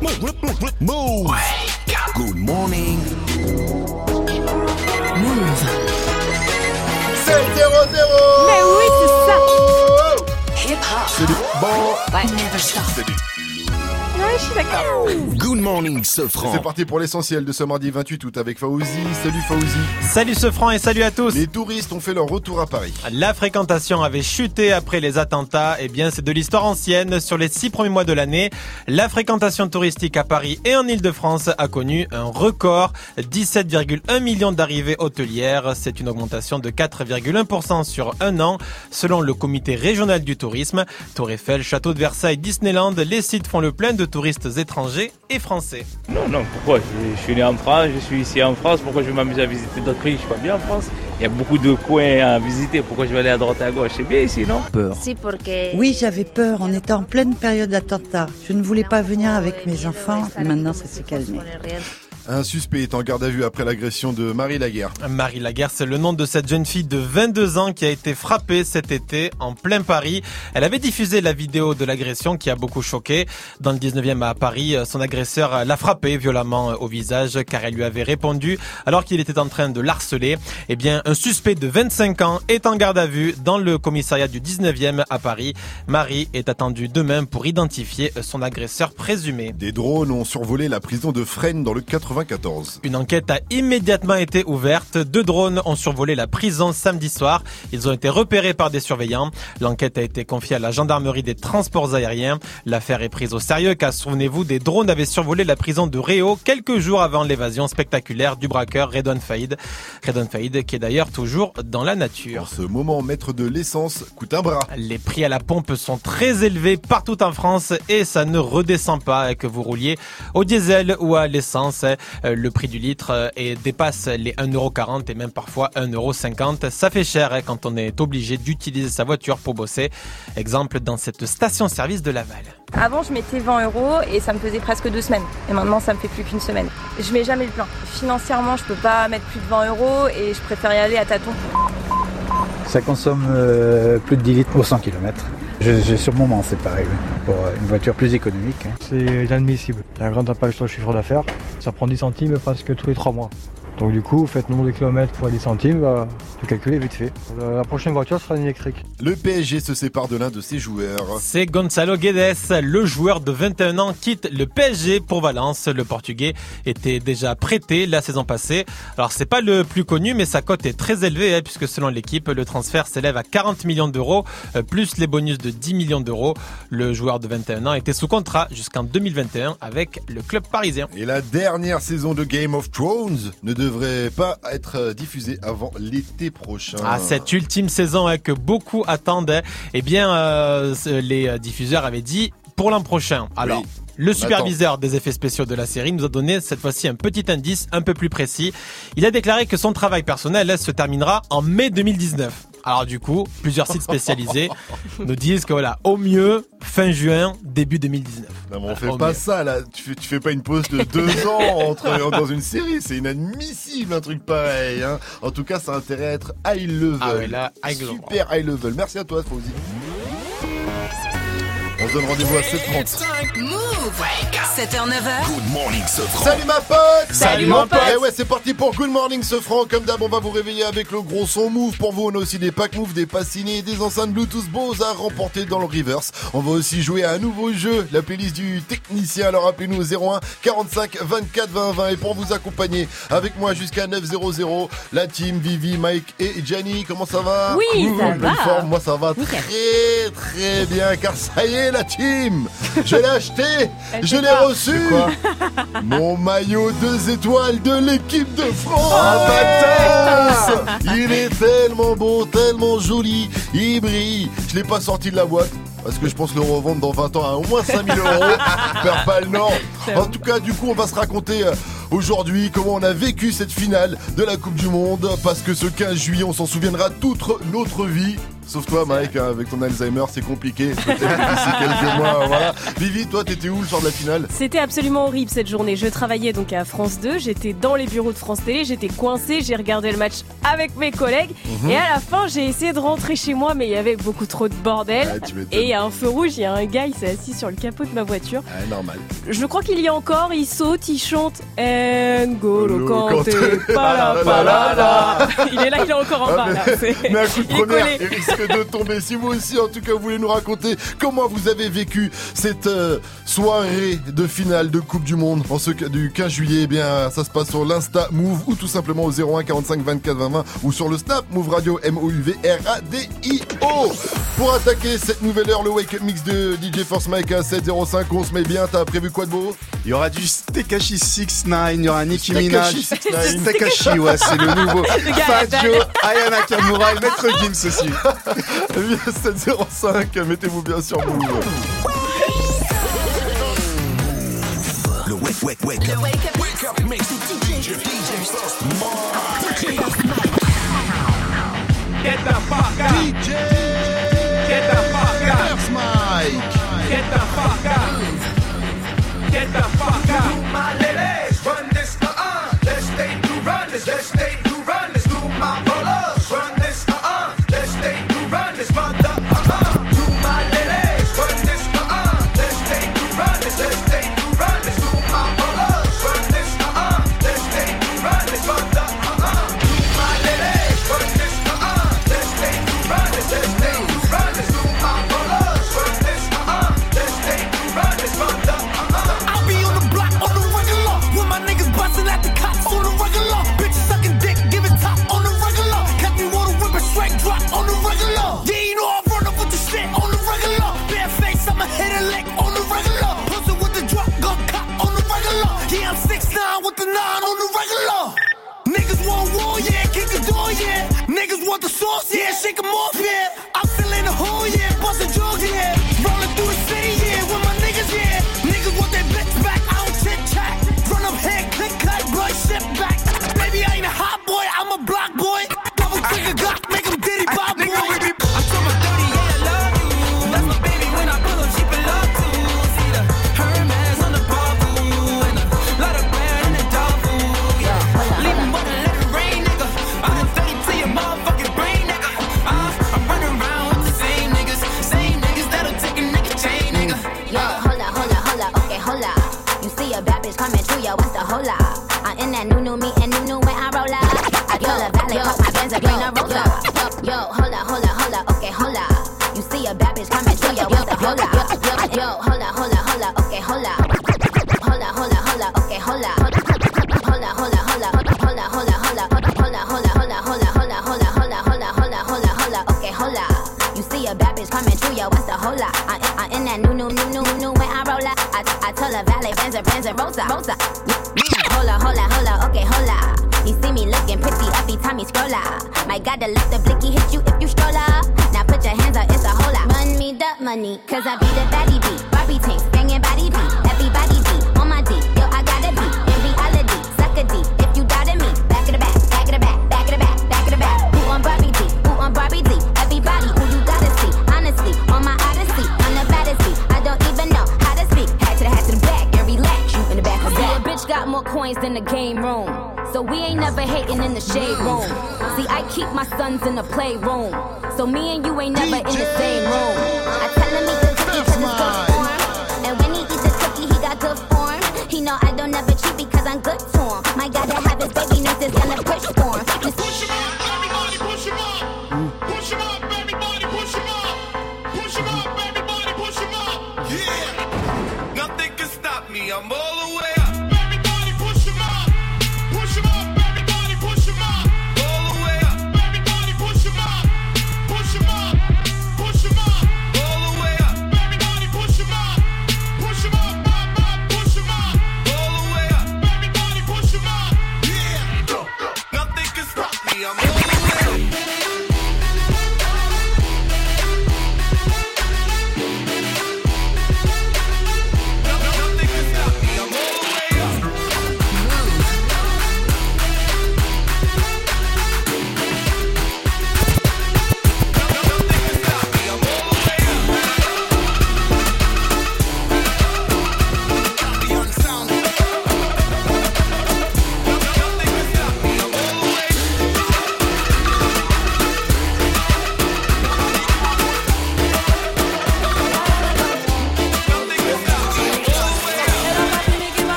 Move. Good morning. Move. 7 0 0 Mais oui, c'est ça. Hip hop. C'est du bon. Ouais. Never stop. C'est du- Ouais, je suis d'accord. Good morning, Sofran. C'est parti pour l'essentiel de ce mardi 28 août avec Fauzi. Salut Fauzi. Salut ce franc et salut à tous. Les touristes ont fait leur retour à Paris. La fréquentation avait chuté après les attentats. Eh bien, c'est de l'histoire ancienne. Sur les six premiers mois de l'année, la fréquentation touristique à Paris et en Ile-de-France a connu un record. 17,1 millions d'arrivées hôtelières. C'est une augmentation de 4,1% sur un an, selon le comité régional du tourisme. Tour Eiffel, Château de Versailles, Disneyland, les sites font le plein de touristes étrangers et français. Non, non, pourquoi? Je, je suis né en France, je suis ici en France, pourquoi je vais m'amuser à visiter d'autres pays? Je suis pas bien en France. Il y a beaucoup de coins à visiter, pourquoi je vais aller à droite et à gauche? C'est bien ici, non? Porque... Oui, j'avais peur. On était en pleine période d'attentat. Je ne voulais pas venir avec mes enfants. Maintenant, ça s'est calmé. Un suspect est en garde à vue après l'agression de Marie Laguerre. Marie Laguerre, c'est le nom de cette jeune fille de 22 ans qui a été frappée cet été en plein Paris. Elle avait diffusé la vidéo de l'agression qui a beaucoup choqué. Dans le 19e à Paris, son agresseur l'a frappée violemment au visage car elle lui avait répondu alors qu'il était en train de l'harceler. Eh bien, un suspect de 25 ans est en garde à vue dans le commissariat du 19e à Paris. Marie est attendue demain pour identifier son agresseur présumé. Des drones ont survolé la prison de Fresnes dans le 94. Une enquête a immédiatement été ouverte. Deux drones ont survolé la prison samedi soir. Ils ont été repérés par des surveillants. L'enquête a été confiée à la gendarmerie des transports aériens. L'affaire est prise au sérieux car, souvenez-vous, des drones avaient survolé la prison de Réau quelques jours avant l'évasion spectaculaire du braqueur Redon Faïd. Redon Faïd qui est d'ailleurs toujours dans la En nature. ce moment, mettre de l'essence coûte un bras. Les prix à la pompe sont très élevés partout en France et ça ne redescend pas que vous rouliez au diesel ou à l'essence. Euh, Le prix du litre euh, et dépasse les 1,40€ et même parfois 1,50€. Ça fait cher hein, quand on est obligé d'utiliser sa voiture pour bosser. Exemple dans cette station-service de Laval. Avant, je mettais 20 euros et ça me faisait presque deux semaines. Et maintenant, ça me fait plus qu'une semaine. Je mets jamais le plein. Financièrement, je peux pas mettre plus de 20 euros et je préfère y aller à tâtons. Ça consomme euh, plus de 10 litres pour 100 km. Moment, c'est pareil. oui. Pour euh, une voiture plus économique. hein. C'est inadmissible. Il un grand impact sur le chiffre d'affaires. Ça prend 10 centimes presque tous les 3 mois. Donc du coup, faites le nombre de kilomètres fois 10 centimes, bah, le calcul est vite fait. La, la prochaine voiture sera une électrique. Le PSG se sépare de l'un de ses joueurs. C'est Gonzalo Guedes, le joueur de 21 ans, quitte le PSG pour Valence. Le Portugais était déjà prêté la saison passée. Alors c'est pas le plus connu, mais sa cote est très élevée hein, puisque selon l'équipe, le transfert s'élève à 40 millions d'euros euh, plus les bonus de 10 millions d'euros. Le joueur de 21 ans était sous contrat jusqu'en 2021 avec le club parisien. Et la dernière saison de Game of Thrones ne devrait pas être euh, diffusée avant l'été prochain. Ah, cette ultime saison hein, que beaucoup attendent, hein, eh bien, euh, les euh, diffuseurs avaient dit pour l'an prochain. Alors, Oui. le superviseur des effets spéciaux de la série nous a donné cette fois-ci un petit indice un peu plus précis. Il a déclaré que son travail personnel hein, se terminera en mai 2019. Alors du coup, plusieurs sites spécialisés nous disent que voilà, au mieux, fin juin, début 2019. Non, mais on Voilà, fait au pas mieux. ça là. Tu fais, tu fais pas une pause de deux ans entre, dans une série. C'est inadmissible un truc pareil. Hein. En tout cas, ça a intérêt à être high level. Ah ouais, là, high level. Super high level. Merci à toi, Fauzi. On se donne rendez-vous à 7h30. Move. 7h, 9h. Good morning, Sofran. Salut ma pote Salut, mon pote. Et ouais c'est parti pour Good Morning ce franc Comme d'hab on va vous réveiller avec le gros son Move Pour vous on a aussi des packs Move, des et des enceintes Bluetooth Bose à remporter dans le reverse On va aussi jouer à un nouveau jeu La playlist du technicien Alors appelez-nous au 01 45 24 20 20 Et pour vous accompagner avec moi jusqu'à 900 La team Vivi, Mike et Gianni Comment ça va? Oui, Cool, ça va. forme. Moi ça va Nickel. très très bien Car ça y est la team Je l'ai acheté Je l'ai reçu mon maillot deux étoiles de l'équipe de France Oh, Il est tellement beau, tellement joli, il brille. Je l'ai pas sorti de la boîte. Parce que je pense le revendre dans 20 ans à au moins 5000 euros. Perds pas le nord. En tout cas, du coup, on va se raconter euh, aujourd'hui, comment on a vécu cette finale de la Coupe du Monde, parce que ce 15 juillet, on s'en souviendra toute notre vie. Sauf toi, Mike, hein, avec ton Alzheimer, c'est compliqué. D'ici quelques mois, voilà. Vivi, toi, t'étais où le soir de la finale? C'était absolument horrible cette journée. Je travaillais donc à France 2, j'étais dans les bureaux de France Télé, j'étais coincé, j'ai regardé le match avec mes collègues. Mhm. Et à la fin, j'ai essayé de rentrer chez moi, mais il y avait beaucoup trop de bordel. Et il y a un feu rouge, il y a un gars, il s'est assis sur le capot de ma voiture. Ouais, normal. Je crois qu'il y a encore, il saute, il chante. Euh, N'Golo Kanté. Il est là, il est encore en ah, bas. Mais, là. Coup de première, il risque de tomber. Si vous aussi, en tout cas, vous voulez nous raconter comment vous avez vécu cette euh, soirée de finale de Coupe du Monde en ce, du 15 juillet, eh bien, ça se passe sur l'Insta Move ou tout simplement au 01 45 24 20 ou sur le Snap Move Radio M-O-U-V-R-A-D-I-O. Pour attaquer cette nouvelle heure, le Wake Up Mix de DJ Force Mike à 705, on se met bien. T'as prévu quoi de beau? Il y aura du Stekashi 69 il y aura Nicki Minaj, Takashi, ouais, c'est le nouveau. Fadjo, Ayana Kamura et Maître Gims aussi. 705, mettez-vous bien sur Move. Le wake, wake, wake. Wake up DJ, Get the fuck. DJ. Let's want the sauce? Yeah, shake 'em off, yeah.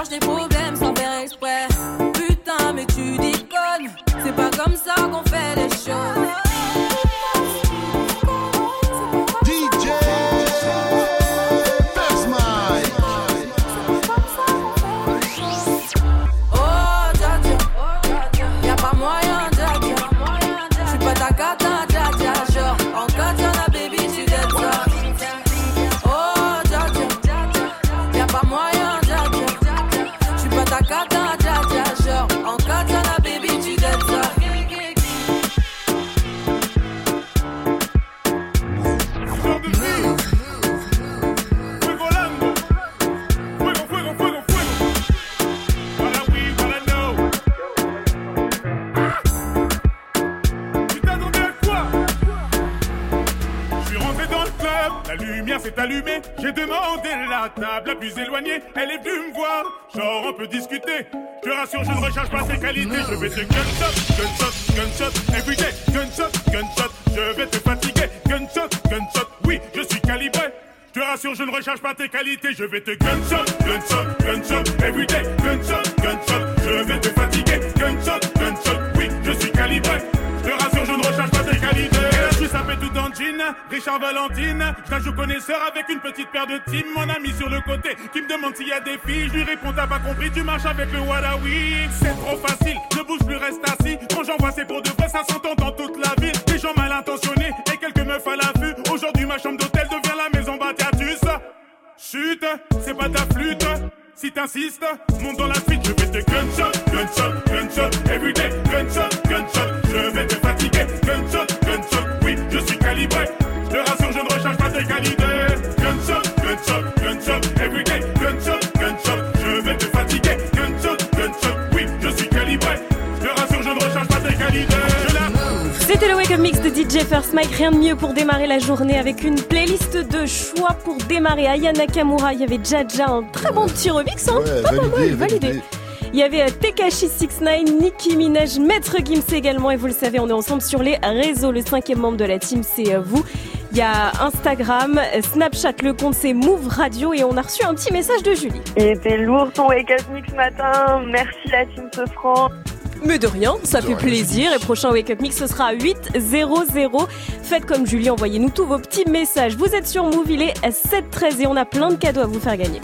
cherche des pots peut discuter. Je te rassure, je ne recherche pas tes qualités. Je vais te gunshot, gunshot, gunshot, everyday. Gunshot, gunshot, je vais te fatiguer. Gunshot, gunshot, oui, je suis calibré. Je te rassure, je ne recherche pas tes qualités. Je vais te gunshot, gunshot, gunshot, everyday. Valentine. Je la joue connaisseur avec une petite paire de team. Mon ami sur le côté qui me demande s'il y a des filles. Je lui réponds, t'as pas compris, tu marches avec le Wadawi. C'est trop facile, je bouge plus, reste assis. Quand j'envoie, c'est pour de vrai, ça s'entend dans toute la ville. Des gens mal intentionnés et quelques meufs à l'affût. Aujourd'hui, ma chambre d'hôtel devient la maison Batiatus. Chut, c'est pas ta flûte. Si t'insistes, monte dans la suite, je vais te gunshot, gunshot, gunshot, everyday, DJ First Mike. Rien de mieux pour démarrer la journée avec une playlist de choix pour démarrer. Aya Nakamura, il y avait Jaja, un très bon petit remix. Hein Ouais, Pas mal, validé, validé. validé. Il y avait euh, Tekashi 69, Nicki Minaj, Maître Gims également. Et vous le savez, on est ensemble sur les réseaux. Le cinquième membre de la team, c'est euh, vous. Il y a Instagram, euh, Snapchat, le compte c'est Move Radio. Et on a reçu un petit message de Julie. Il était lourd ton wake up mix matin. Merci la team Sofran. Mais de rien, ça De fait rien, plaisir. Et prochain Wake Up Mix, ce sera à 8.00. Faites comme Julie, envoyez-nous tous vos petits messages. Vous êtes sur Move, il est 7.13 et on a plein de cadeaux à vous faire gagner.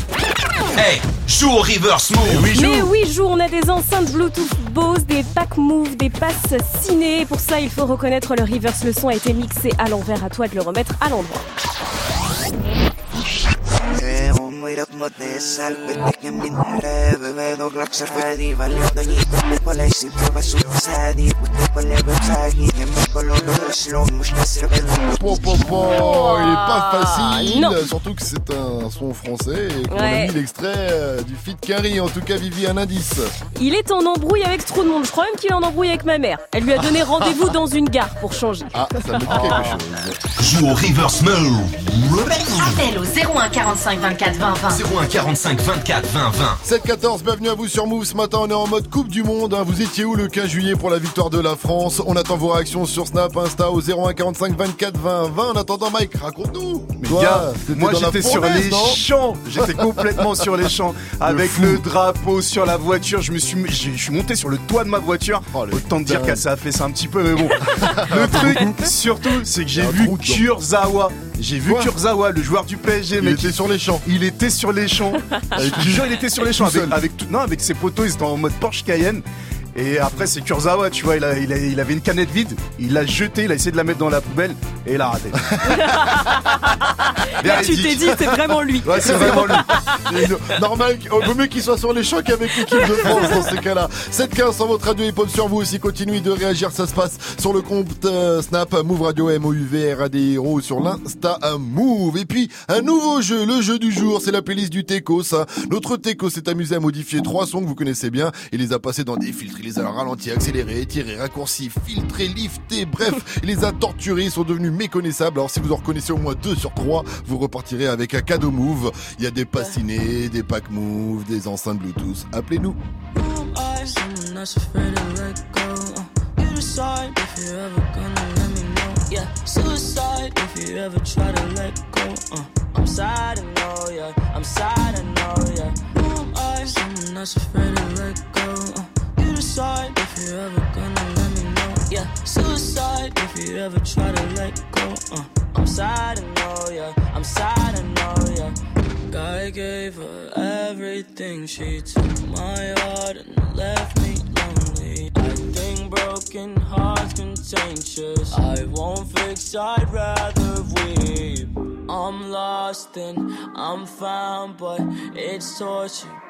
Hey, joue au reverse move. Mais oui, joue, on a des enceintes Bluetooth Bose, des packs Move, des passes ciné. Pour ça, il faut reconnaître le reverse. Le son a été mixé à l'envers. À toi de le remettre à l'endroit. Bon, bon, bon, il est pas facile, non. surtout que c'est un son français et qu'on a mis l'extrait du feat Carrie. En tout cas, Vivi, un indice. Il est en embrouille avec trop de monde. Je crois même qu'il est en embrouille avec ma mère. Elle lui a donné rendez-vous dans une gare pour changer. Ah, ça me dit quelque chose. Joue au reverse move. Appel au 01 45 24 20 20. 01 45 24 20 20. 7-14, bienvenue à vous sur Move. Ce matin, on est en mode Coupe du Monde. hein. Vous étiez où le 15 juillet pour la victoire de la France? On attend vos réactions sur Snap, Insta au 01 45 24 20 20. En attendant, Mike, raconte-nous. Mais Toi, gars, moi j'étais sur les champs. J'étais complètement sur les champs. Avec le drapeau sur la voiture. Je me suis, je suis monté sur le toit de ma voiture. Autant te dire qu'elle ça a fait ça un petit peu, mais bon. le truc, surtout, c'est que j'ai vu Kurzawa. J'ai vu Kurzawa, le joueur du PSG. Il était sur les champs. Il était sur les champs. je te jure, il était sur les champs. Avec, avec tout- non, avec ses potos, ils étaient en mode Porsche Cayenne. Et après, c'est Kurzawa, tu vois, il, a- il a- il avait une canette vide, il l'a jetée, il a essayé de la mettre dans la poubelle et il a raté. Là, tu t'es dit, c'est vraiment lui. Ouais, c'est vraiment lui. Et Normal, vaut mieux qu'il soit sur les chocs qu'avec l'équipe de France dans ces cas-là. 7-15 sur votre radio hip-hop sur vous aussi. Continuez de réagir. Ça se passe sur le compte euh, Snap Move Radio M-O-U-V R-A-D-I-R-O sur l'Insta euh, Move. Et puis, un nouveau jeu. Le jeu du jour, c'est la playlist du Teco, ça. Notre Teco s'est amusé à modifier trois sons que vous connaissez bien. Il les a passés dans des filtres. Les a ralentis, accélérés, étirés, raccourcis, filtrés, liftés. Bref, il les a torturés. Ils sont devenus méconnaissables. Alors, si vous en reconnaissez au moins deux sur trois, vous repartirez avec un cadeau Move. Il y a des passinés, des packs Move, des enceintes Bluetooth. Appelez-nous. You decide if you're ever gonna let me know. Yeah, suicide if you ever try to let go. Uh, I'm sad, and know, yeah. I'm sad, I know, yeah. I gave her everything. She took my heart and left me lonely. I think broken hearts contagious. I won't fix, I'd rather weep. I'm lost and I'm found, but it's torture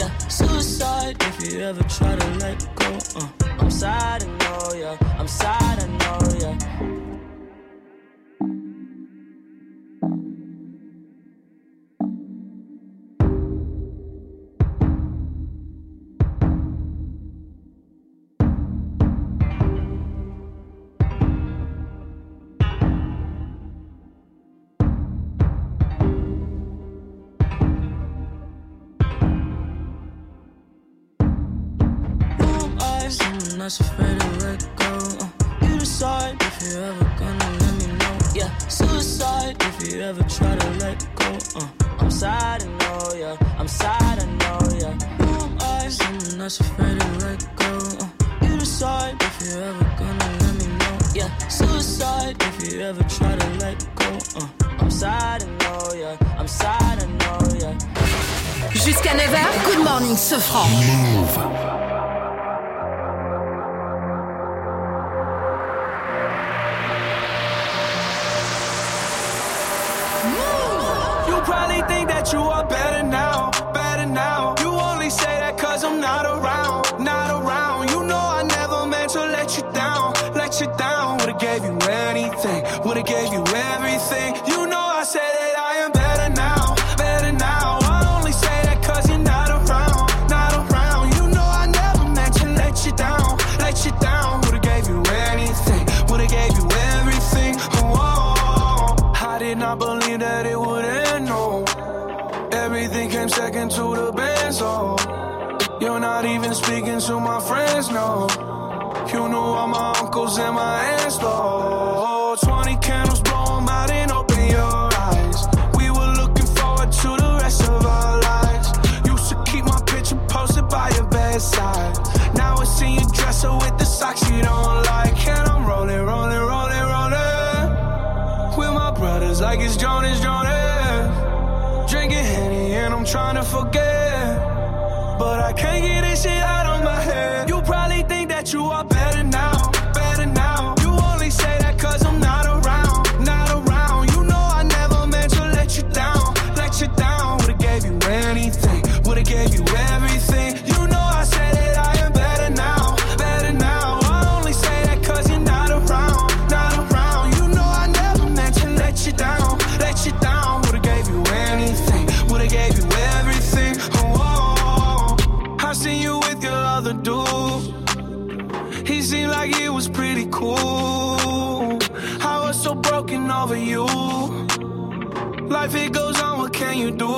yeah. Suicide if you ever try to let go. Uh. I'm sad, I know, yeah. I'm sad, I know, yeah. that's afraid to let go. Uh, you decide if Jusqu'à 9h, good morning, ce franc. that you are better now, better now. You only say that cause I'm not around to the bands, all, You're not even speaking to my friends, no. You knew all my uncles and my aunts, though. 20 candles blow out and open your eyes. We were looking forward to the rest of our lives. Used to keep my picture posted by your bedside. Now I see you dresser with the socks you don't like. trying to forget. But I can't get this shit out of my head. life, it goes on, what can you do?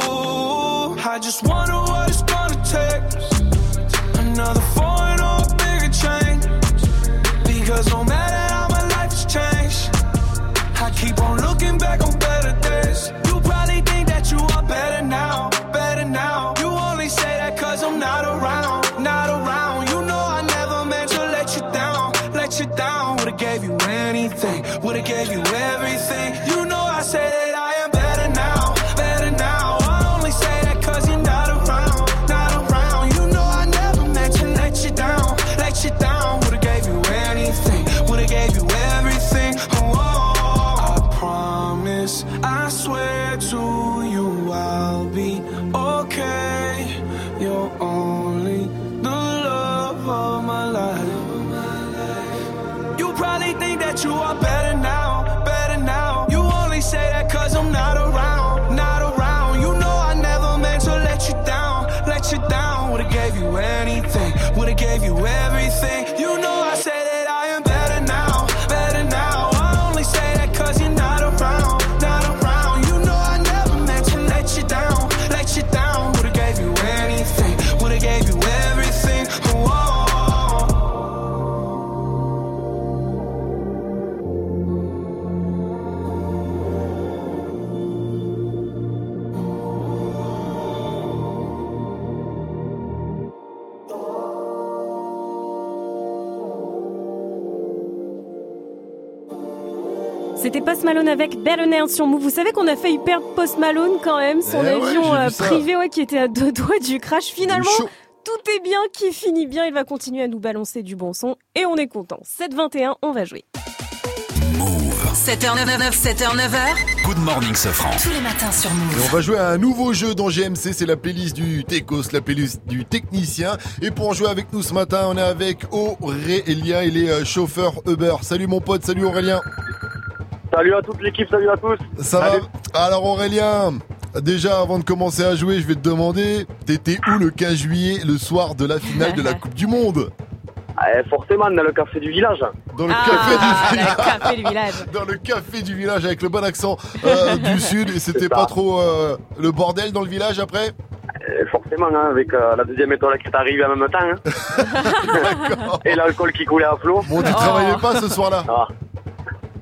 Post Malone avec Belle sur Move. Vous savez qu'on a failli perdre Post Malone quand même, son eh avion euh, privé ouais, qui était à deux doigts du crash. Finalement, tout est bien, qui finit bien. Il va continuer à nous balancer du bon son et on est content. 7-21, on va jouer. 7h99, 7h9h. Good morning, ce franc. Tous les matins sur Move. Et on va jouer à un nouveau jeu dans GMC. C'est la playlist du Tecos, la playlist du technicien. Et pour en jouer avec nous ce matin, on est avec Aurélia. Il est euh, chauffeur Uber. Salut mon pote, salut Aurélien. Salut à toute l'équipe, salut à tous. Ça va Alors Aurélien, déjà avant de commencer à jouer, je vais te demander, t'étais où le 15 juillet, le soir de la finale de la Coupe du Monde? Eh, forcément, dans le café du village. Dans le Ah, café du le village. café du village. Dans le café du village avec le bon accent euh, du sud et c'était pas trop euh, le bordel dans le village après? Eh, forcément, hein, avec euh, la deuxième étoile qui est arrivée en même temps. hein. Et l'alcool qui coulait à flot. Bon, tu travaillais pas ce soir-là? Ah.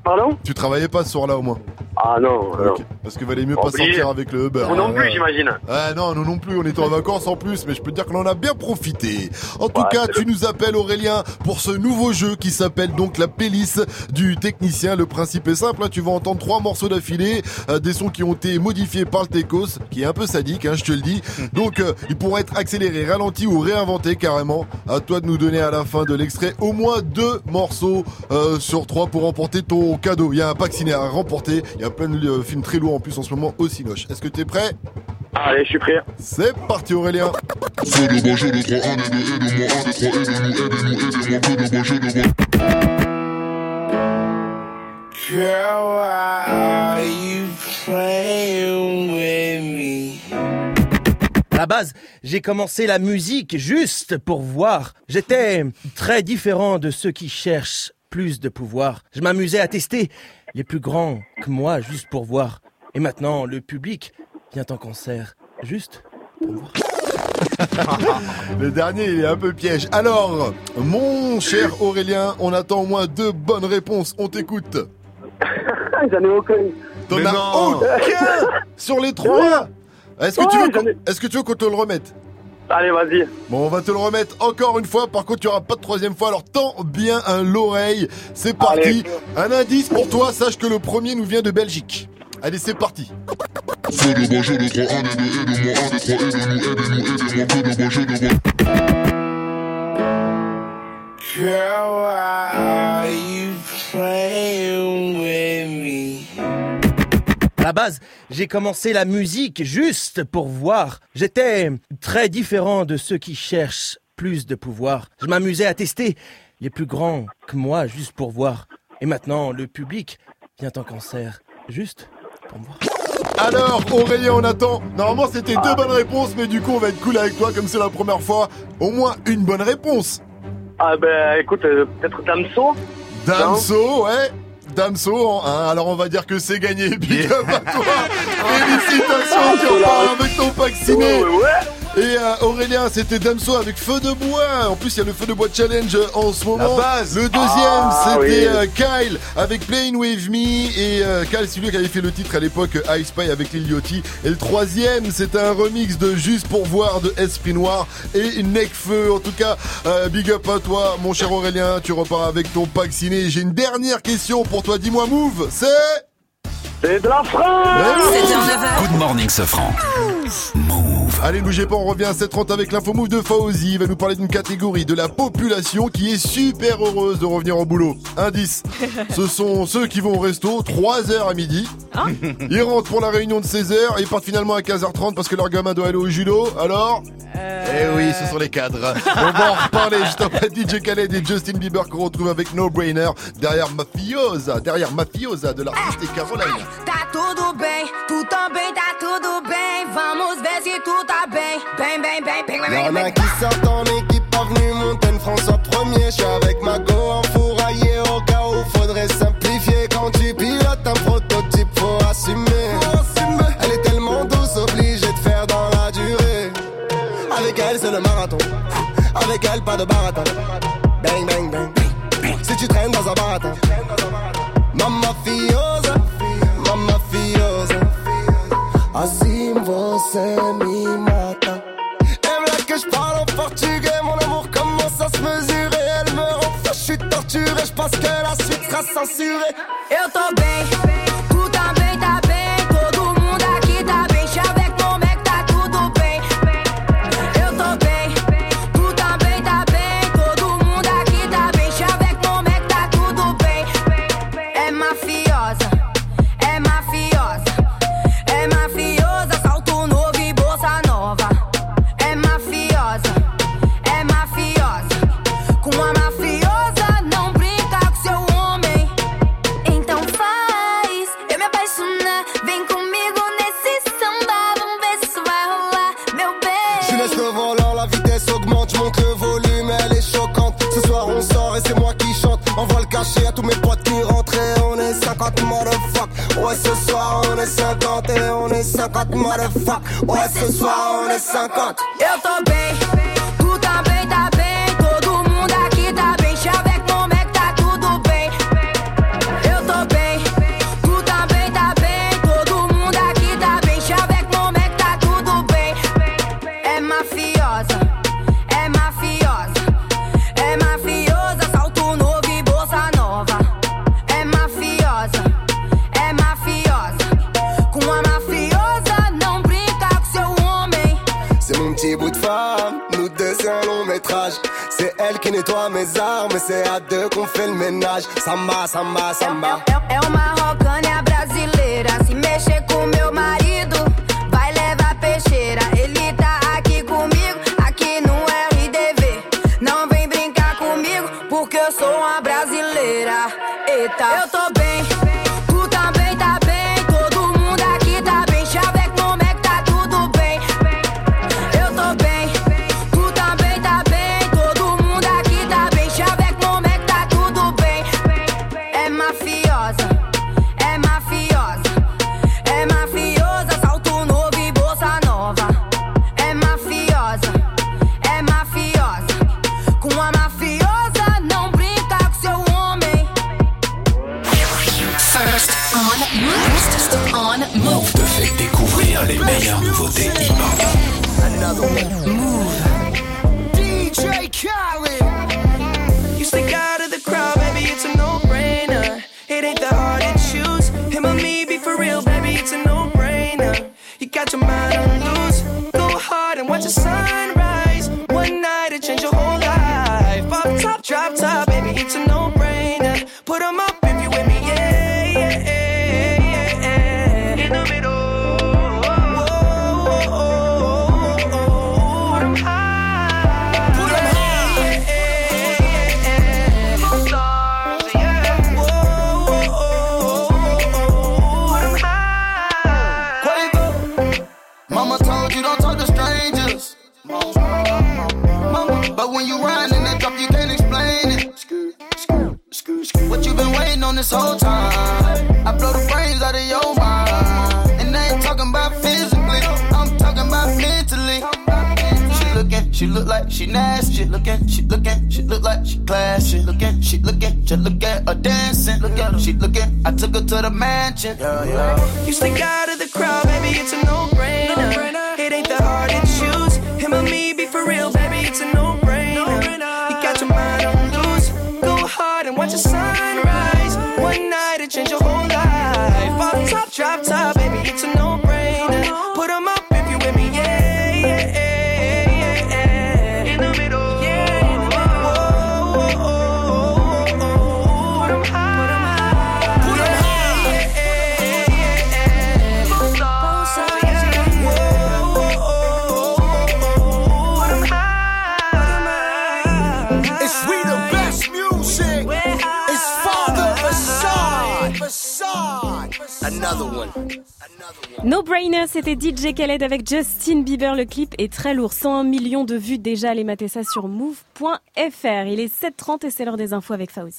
Pardon Tu travaillais pas ce soir-là au moins Ah non, non. Parce que valait mieux pas Obligé. sortir avec le Uber. Vous non hein, plus, ouais. j'imagine. Ah non, nous non plus, on était en vacances en plus, mais je peux te dire que l'on a bien profité. En tout Ouais, cas, tu nous appelles Aurélien pour ce nouveau jeu qui s'appelle donc la playlist du technicien. Le principe est simple, hein, tu vas entendre trois morceaux d'affilée, euh, des sons qui ont été modifiés par le Techos, qui est un peu sadique, hein, je te le dis. Donc, euh, ils pourraient être accélérés, ralentis ou réinventés carrément. À toi de nous donner à la fin de l'extrait au moins deux morceaux euh, sur trois pour remporter ton cadeau. Il y a un pack ciné à remporter, il y a plein de euh, films très lourds en plus en ce moment au Cinoche. Est-ce que tu es prêt? Allez, je suis prêt. C'est parti Aurélien Fais le bon jeu de 3, 1, 2, 2, aide-moi, 1, 2, 3, aide-nous, aide-nous, aide-moi, fais le bon jeu de 3. Girl, why are you playing with me? À la base, j'ai commencé la musique juste pour voir. J'étais très différent de ceux qui cherchent plus de pouvoir. Je m'amusais à tester les plus grands que moi juste pour voir. Et maintenant, le public vient en concert juste pour voir. Le dernier, il est un peu piège. Alors, mon cher Aurélien, on attend au moins deux bonnes réponses. On t'écoute. J'en ai aucun. T'en as aucun sur les trois? Est-ce que, tu veux qu'on- est-ce que tu veux qu'on te le remette? Allez, vas-y. Bon, on va te le remettre encore une fois. Par contre, tu auras pas de troisième fois. Alors, tends bien un l'oreille. C'est parti. Un indice pour toi. Sache que le premier nous vient de Belgique. Allez, c'est parti. Fais le bon jeu de 3, 1, 2, 2, aide-moi, 1, 2, 3, aide-nous, aide-nous, aide-moi, fais le bon jeu de 3. Girl, why are you playing with me? À la base, j'ai commencé la musique juste pour voir. J'étais très différent de ceux qui cherchent plus de pouvoir. Je m'amusais à tester les plus grands que moi juste pour voir. Et maintenant, le public vient en concert juste pour me voir. Alors, Aurélien, on attend. Normalement, c'était deux bonnes réponses, mais du coup, on va être cool avec toi, comme c'est la première fois. Au moins une bonne réponse. Ah ben, écoute, euh, peut-être Damso Damso, ouais. Damso en 1. Alors, on va dire que c'est gagné. Big up à toi. Félicitations, tu repars avec ton vacciné. Et euh, Aurélien, c'était Damso avec Feu de Bois. En plus, il y a le Feu de Bois Challenge en ce moment. La base. Le deuxième, Ah, c'était oui. euh, Kyle avec Playing With Me. Et euh, Kyle, c'est lui qui avait fait le titre à l'époque euh, Ice Spy avec Lil Yachty. Et le troisième, c'était un remix de Juste pour voir de Esprit Noir et Necfeu. En tout cas, euh, big up à toi, mon cher Aurélien. Tu repars avec ton pack ciné. J'ai une dernière question pour toi. Dis-moi, Move, c'est... C'est de la France Good morning, Sofran. Allez, bougez pas, on revient à 7h30 avec l'info move de Fauzi. Il va nous parler d'une catégorie de la population qui est super heureuse de revenir au boulot. Indice, ce sont ceux qui vont au resto 3h à midi. Ils rentrent pour la réunion de 16h et ils partent finalement à 15h30 parce que leur gamin doit aller au judo. Alors Eh oui, ce sont les cadres. On va en reparler juste après DJ Khaled et Justin Bieber qu'on retrouve avec No Brainer derrière Mafiosa, derrière Mafiosa de l'artiste et Caroline. Tudo bem, tu também tá tudo bem. Vamos ver se tu tá bem. Bem, bem, bem, bem, bem, Y'en a qui sortent en équipe, pas venu Montaigne, François premier. Je suis avec ma go en fourraillé au cas où faudrait simplifier. Quand tu pilotes un prototype, faut assumer. Elle est tellement douce, obligée de faire dans la durée. Avec elle, c'est le marathon. Avec elle, pas de baratin. Bang, bang, bang. Si tu traînes dans un baratin. Mata. Elle là que je parle en portugais, mon amour commence à se mesurer. Elle me rend je suis torturé, je pense que la suite sera censurée. Eu tô bem, motherfuck. Ouais, ce soir, on est 50. Eu armes, c'est à deux qu'on fait le ménage. Samba, samba, samba. É uma rocânia brasileira. Se mexer com meu marido, vai levar peixeira. Ele tá aqui comigo, aqui no RDV. Não vem brincar comigo, porque eu sou uma brasileira. Eita, eu tô mind on. Go hard and watch the sunrise. One night it change your whole life. Pop top, drop top, baby, it's a no-brainer. Put 'em she look like she nasty. Looking, she looking, she look like she classy. Looking, she looking, just look at her dancing. Look at her, she looking. I took her to the mansion. Yeah, yeah. You stick out of the crowd, baby, it's a no-brainer. It ain't that hard to choose. Him or me, be for real, baby, it's a no-brainer. No Brainer, c'était DJ Khaled avec Justin Bieber. Le clip est très lourd, 101 millions de vues déjà. Allez mater ça sur move.fr. Il est 7h30 et c'est l'heure des infos avec Fauzi.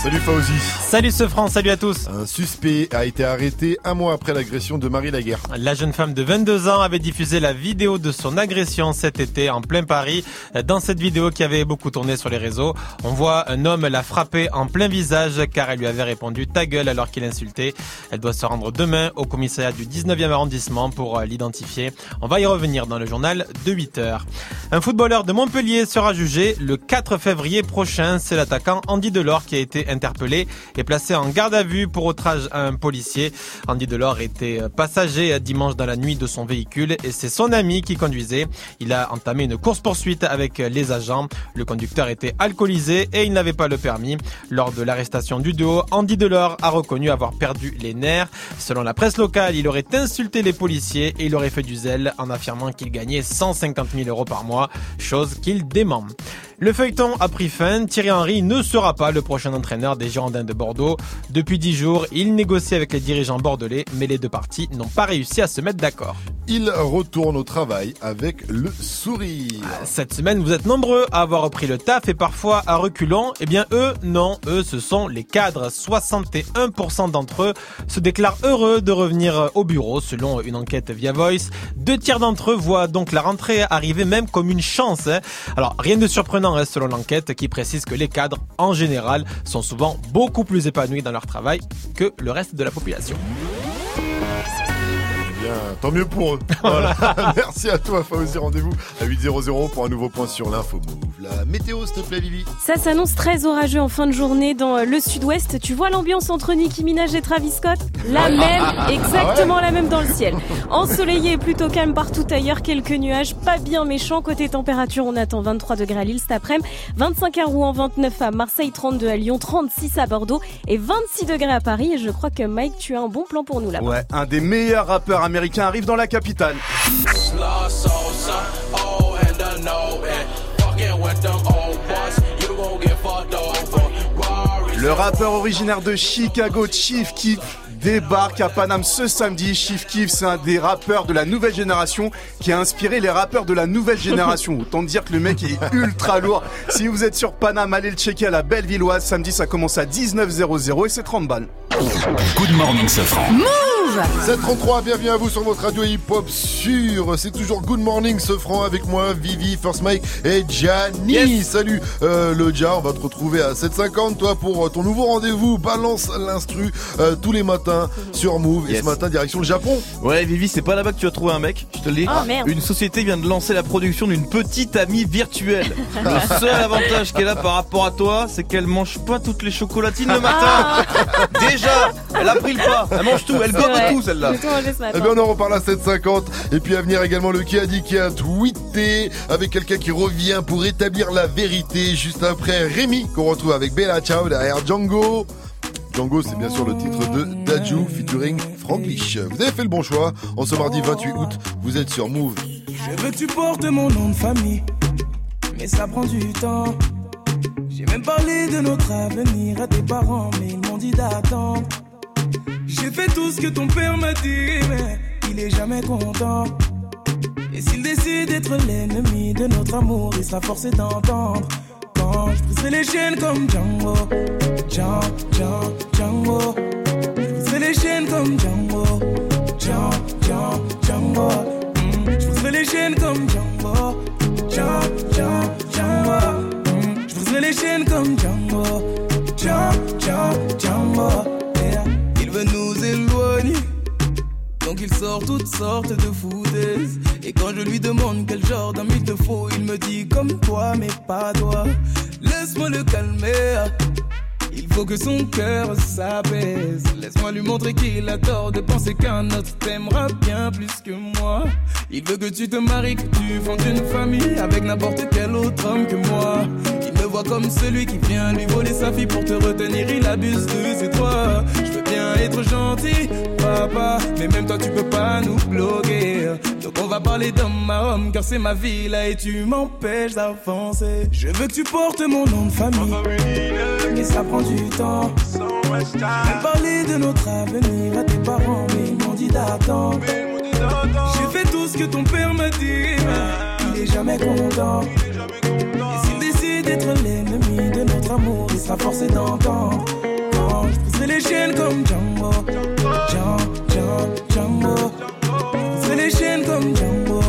Salut Fauzi. Salut ce France, salut à tous. Un suspect a été arrêté un mois après l'agression de Marie Laguerre. La jeune femme de 22 ans avait diffusé la vidéo de son agression cet été en plein Paris. Dans cette vidéo qui avait beaucoup tourné sur les réseaux, on voit un homme la frapper en plein visage car elle lui avait répondu ta gueule alors qu'il insultait. Elle doit se rendre demain au commissariat du 19e arrondissement pour euh, l'identifier. On va y revenir dans le journal de 8 heures. Un footballeur de Montpellier sera jugé le 4 février prochain. C'est l'attaquant Andy Delors qui a été interpellé et placé en garde à vue pour outrage à un policier. Andy Delors était passager dimanche dans la nuit de son véhicule et c'est son ami qui conduisait. Il a entamé une course-poursuite avec les agents. Le conducteur était alcoolisé et il n'avait pas le permis. Lors de l'arrestation du duo, Andy Delors a reconnu avoir perdu les nerfs. Selon la presse locale, il aurait insulté les policiers et il aurait fait du zèle en affirmant qu'il gagnait 150 000 euros par mois, chose qu'il dément. Le feuilleton a pris fin. Thierry Henry ne sera pas le prochain entraîneur des Girondins de Bordeaux. Depuis dix jours, il négocie avec les dirigeants bordelais, mais les deux parties n'ont pas réussi à se mettre d'accord. Il retourne au travail avec le sourire. Cette semaine, vous êtes nombreux à avoir repris le taf et parfois à reculons. Eh bien, eux, non, eux, ce sont les cadres. 61% d'entre eux se déclarent heureux de revenir au bureau, selon une enquête via Voice. Deux tiers d'entre eux voient donc la rentrée arriver même comme une chance. hein. Alors, rien de surprenant selon l'enquête qui précise que les cadres, en général, sont souvent beaucoup plus épanouis dans leur travail que le reste de la population. Bien, tant mieux pour eux. Voilà. Merci à toi, Fauzi. Rendez-vous à 8.00 pour un nouveau point sur l'info move. La météo, s'il te plaît, Vivi. Ça s'annonce très orageux en fin de journée dans euh, le sud-ouest. Tu vois l'ambiance entre Nicki Minaj et Travis Scott? La Ouais. même, Ah exactement ouais la même dans le ciel. Ensoleillé et plutôt calme partout ailleurs, quelques nuages, pas bien méchants. Côté température, on attend 23 degrés à Lille cet après-midi, 25 à Rouen, 29 à Marseille, 32 à Lyon, 36 à Bordeaux et 26 degrés à Paris. Et je crois que Mike, tu as un bon plan pour nous là-bas. Ouais, un des meilleurs rappeurs américains arrive dans la capitale. Le rappeur originaire de Chicago, Chief Keef, débarque à Paname ce samedi. Chief Keef, c'est un des rappeurs de la nouvelle génération qui a inspiré les rappeurs de la nouvelle génération. Autant dire que le mec est ultra lourd. Si vous êtes sur Paname, allez le checker à la Bellevilloise. Samedi, ça commence à 19h00 et c'est 30 balles. Good morning, Safran. Move 733, bienvenue à vous sur votre radio hip-hop sûr. C'est toujours Good Morning ce franc avec moi, Vivi, First Mike et Gianni. Salut euh, le Ja, on va te retrouver à 7.50 toi pour euh, ton nouveau rendez-vous. Balance l'instru euh, tous les matins sur Move. Et ce matin, direction le Japon. Ouais, Vivi, c'est pas là-bas que tu vas trouver un mec, je te le dis. Ah, merde. Une société vient de lancer la production d'une petite amie virtuelle. le seul avantage qu'elle a par rapport à toi, c'est qu'elle mange pas toutes les chocolatines le matin. Déjà, elle a pris le pas. Elle mange tout, elle gobe. Tout celle-là. J'ai tout mangé ce matin. Eh bien, on en reparle à 7.50. Et puis à venir également le qui a dit qui a tweeté avec quelqu'un qui revient pour établir la vérité. Juste après Rémi qu'on retrouve avec Bella Ciao derrière Django. Django, c'est bien sûr le titre de Daju featuring Franglish. Vous avez fait le bon choix. En ce mardi 28 août, vous êtes sur Move. Je veux que tu portes mon nom de famille, mais ça prend du temps. J'ai même parlé de notre avenir à tes parents, mais ils m'ont dit d'attendre. J'ai fait tout ce que ton père m'a dit, mais il est jamais content. Et s'il décide d'être l'ennemi de notre amour, il sera forcé d'entendre. Quand je briserai les chaînes comme Django, Django, Django, Django. Je briserai les chaînes comme Django, Django, Django, Django. Mm. Je briserai les chaînes comme Django, Django, Django, Django. Mm. Je briserai les chaînes comme Django, Django, Django, Django. Donc il sort toutes sortes de foutaises. Et quand je lui demande quel genre d'homme il te faut Il me dit comme toi mais pas toi. Laisse-moi le calmer. Il faut que son cœur s'apaise. Laisse-moi lui montrer qu'il a tort de penser qu'un autre t'aimera bien plus que moi. Il veut que tu te maries, que tu fondes une famille Avec n'importe quel autre homme que moi me voit comme celui qui vient lui voler sa fille Pour te retenir, il abuse de ses droits. Je veux bien être gentil, papa Mais même toi tu peux pas nous bloquer. Donc on va parler d'homme à homme Car c'est ma vie là et tu m'empêches d'avancer. Je veux que tu portes mon nom de famille Mais ça prend du temps. Même parler de notre avenir à tes parents Mais ils m'ont dit d'attendre. J'ai fait tout ce que ton père m'a dit mais Il est jamais content. Et l'ennemi de notre amour Il sera forcé d'entendre. Briserai les chaînes comme Django Django, Django, Django les chaînes comme Django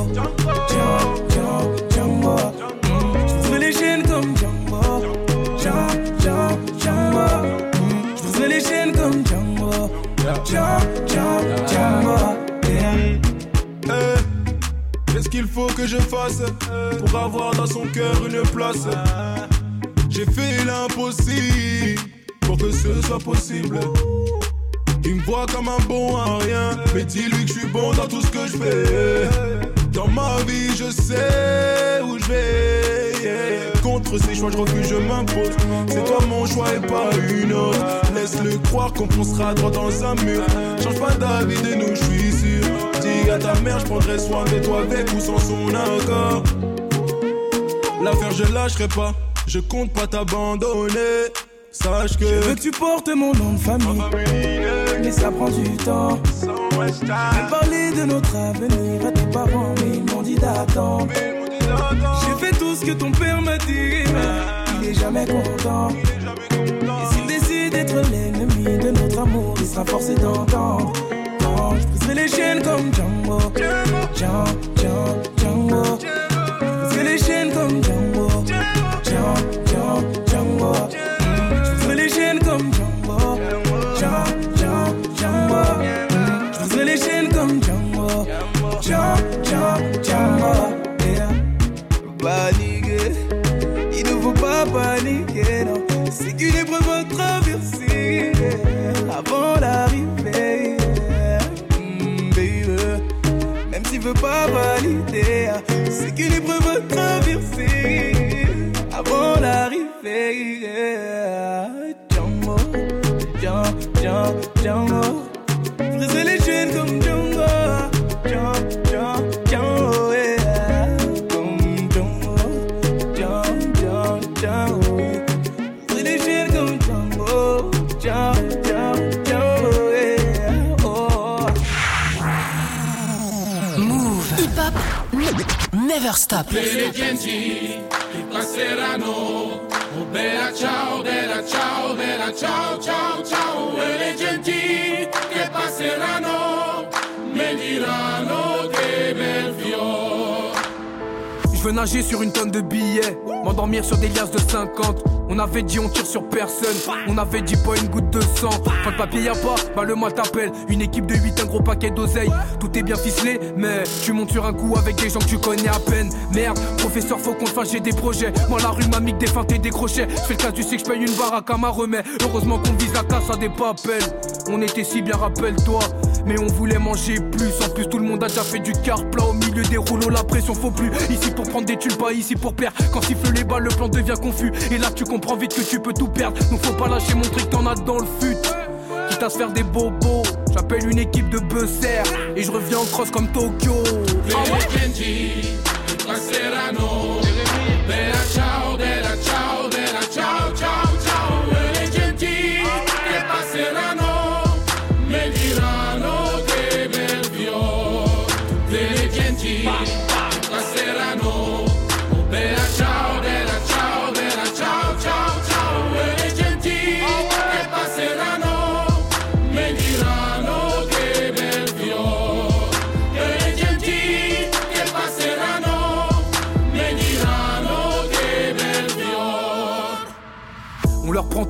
les chaînes comme Django les chaînes comme Yeah. Eh, Qu'est-ce qu'il faut que je fasse pour avoir dans son cœur une place J'ai fait l'impossible pour que ce soit possible. Il me voit comme un bon à rien, mais dis-lui que je suis bon dans tout ce que je fais. Dans ma vie, je sais où je vais. Contre ces choix, je refuse, je m'impose. C'est toi mon choix et pas une autre. Laisse-le croire qu'on foncera droit dans un mur. Change pas d'avis de nous, je suis sûr. À ta mère, je prendrai soin de toi avec ou sans son accord. L'affaire, je lâcherai pas. Je compte pas t'abandonner. Sache que. Je veux que tu portes mon nom de famille. Mais ça prend du temps. J'ai parlé de notre avenir à tes parents, mais ils m'ont dit d'attendre. J'ai fait tout ce que ton père m'a dit, mais il est jamais content. Et s'il décide d'être l'ennemi de notre amour, il sera forcé d'entendre. Je les chaînes comme Django. Django, Django, Django. Je les chaînes comme Django. Django, Django, Django. Je briserai les chaînes comme Django. Django, Django, Django. Je briserai les chaînes comme Django. Django, Django, Django. Paniquer, il ne faut pas paniquer, non. C'est qu'une épreuve à traverser avant l'arrivée. Veut pas valider, c'est qu'une épreuve à Never stop. Genti bella ciao, bella ciao, bella ciao, ciao, ciao. E Veux nager sur une tonne de billets, m'endormir sur des liasses de 50. On avait dit on tire sur personne, on avait dit pas une goutte de sang. Pas de papier y a pas, bah le mal t'appelle. Une équipe de 8, un gros paquet d'oseille. Tout est bien ficelé, mais tu montes sur un coup avec des gens que tu connais à peine. Merde, professeur, faut qu'on fasse, j'ai des projets. Moi la rue m'a mis des feintes et des crochets. Je fais le cas, tu sais que paye une baraque à ma remets. Heureusement qu'on vise la casse à des papels. On était si bien, rappelle-toi. Mais on voulait manger plus. En plus, tout le monde a déjà fait du car plat au milieu des rouleaux. La pression faut plus. Ici pour prendre des thunes, pas ici pour perdre. Quand siffle les balles, le plan devient confus. Et là, tu comprends vite que tu peux tout perdre. Donc faut pas lâcher, montrer que t'en as dans le fut. Quitte à se faire des bobos. J'appelle une équipe de buzzer. Et je reviens en cross comme Tokyo.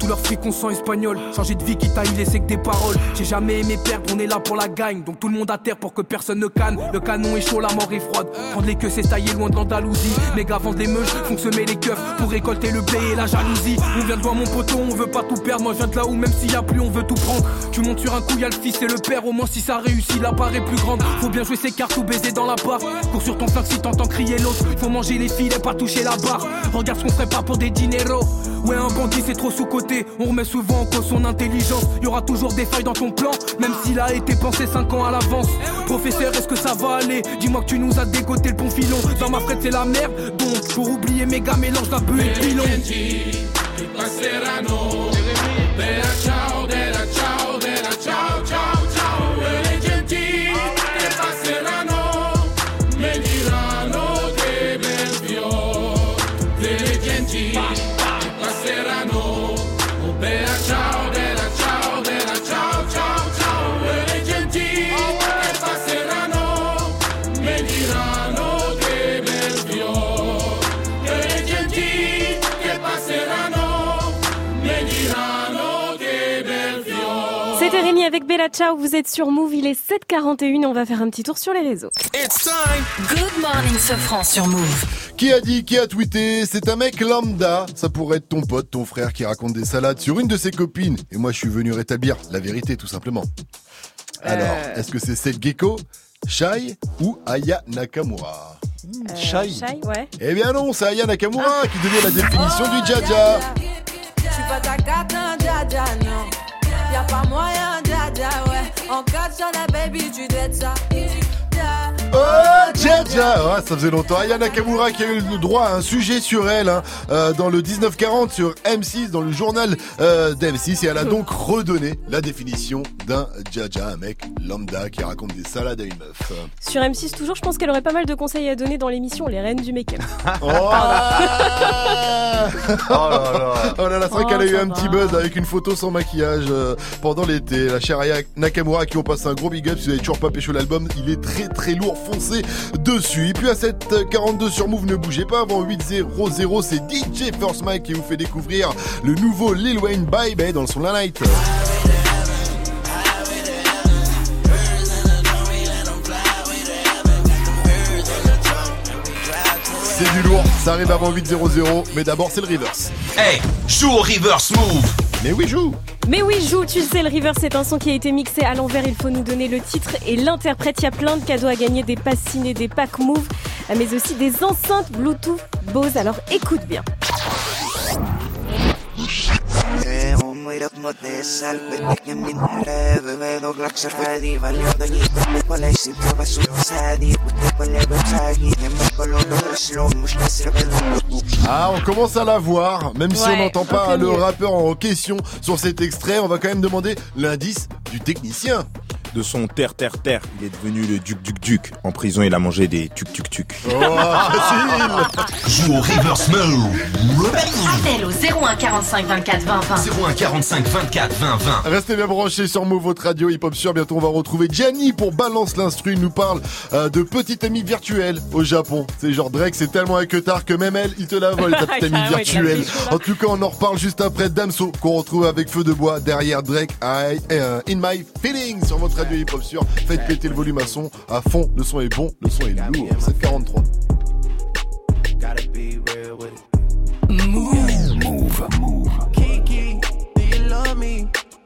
On leur prend tout leur fric, on sent espagnol. Changer de vie, quitte à y laisser que des paroles. J'ai jamais aimé perdre, on est là pour la gagne. Donc tout le monde à terre pour que personne ne canne. Le canon est chaud, la mort est froide. Prendre les queues, c'est tailler loin de l'Andalousie. Gars vendent les meuches, font semer les keufs pour récolter le blé et la jalousie. On vient de voir mon poteau, on veut pas tout perdre. Moi je viens de là où même s'il y a plus, on veut tout prendre. Tu montes sur un coup, y a le fils et le père. Au moins si ça réussit, la part est plus grande. Faut bien jouer ses cartes ou baiser dans la barre. Cours sur ton flingue si t'entends crier l'autre. Faut manger les filets, pas toucher la barre. Regarde ce qu'on ferait pas pour des dineros. Ouais, un bandit c'est trop sous-côté. On remet souvent en cause son intelligence. Y aura toujours des failles dans ton plan, même s'il a été pensé 5 ans à l'avance. Professeur, est-ce que ça va aller? Dis-moi que tu nous as dégoté le bon filon. Dans ma frette, c'est la merde. Donc, pour oublier méga mélange d'un peu et pilon. Bella Ciao, vous êtes sur Move, il est 7h41, on va faire un petit tour sur les réseaux. It's time. Good morning, Sofran sur Move. Qui a dit, qui a tweeté C'est un mec lambda. Ça pourrait être ton pote, ton frère qui raconte des salades sur une de ses copines. Et moi, je suis venu rétablir la vérité, tout simplement. Alors, Euh. est-ce que c'est Seth Gecko, Shai ou Aya Nakamura? Euh, Shai, ouais. Eh bien non, c'est Aya Nakamura qui devient la définition du Jaja. Je suis pas ta non. Y'a pas moyen, dja, ouais. En 4 sur la baby, tu dettes ça. Oh, Jaja Ouais, Ça faisait longtemps. Aya Nakamura qui a eu le droit à un sujet sur elle hein, euh, dans le 1940 sur M6, dans le journal euh, d'M6. Et elle a donc redonné la définition d'un Jaja, un mec lambda qui raconte des salades à une meuf. Sur M6 toujours, je pense qu'elle aurait pas mal de conseils à donner dans l'émission Les Reines du Make-up. Oh, oh là là Oh là là, c'est vrai Oh, qu'elle a eu un va. petit buzz avec une photo sans maquillage euh, pendant l'été. La chère Aya Nakamura qui on passe un gros big up. Si vous avez toujours pas pécho l'album, il est très très lourd, foncé dessus. Et puis à 7h42 sur Move, ne bougez pas avant 8.00, c'est DJ First Mike qui vous fait découvrir le nouveau Lil Wayne Bye Bye dans le son la night. C'est du lourd, ça arrive avant 8.00, mais d'abord c'est le reverse. Hey, joue au reverse move. Mais oui, joue. Mais oui, joue, tu le sais, le River, c'est un son qui a été mixé à l'envers. Il faut nous donner le titre et l'interprète. Il y a plein de cadeaux à gagner, des passes ciné, des packs Move, mais aussi des enceintes Bluetooth Bose. Alors écoute bien. Ah, on commence à la voir, même si on n'entend pas le mieux. rappeur en question sur cet extrait, on va quand même demander l'indice du technicien. De son terre terre terre, il est devenu le duc duc duc. En prison, il a mangé des tuc tuc tuc. Oh, facile Joue au reverse move. Appel au 01 45 24 20 20. 01 45 24 20 20. Restez bien branchés sur Move, votre radio hip-hop sûr. Bientôt, on va retrouver Gianni pour Balance l'Instru. Il nous parle euh, de petite amie virtuelle au Japon. C'est genre Drake, c'est tellement un tard que même elle, il te la vole, ta petite amie Ah ouais, virtuelle. En tout cas, on en reparle juste après Damso, qu'on retrouve avec Feu de Bois derrière Drake, I, euh, In My Feelings sur votre radio hip-hop sûr. Faites péter le volume à son, à fond. Le son est bon, le son est lourd. 743.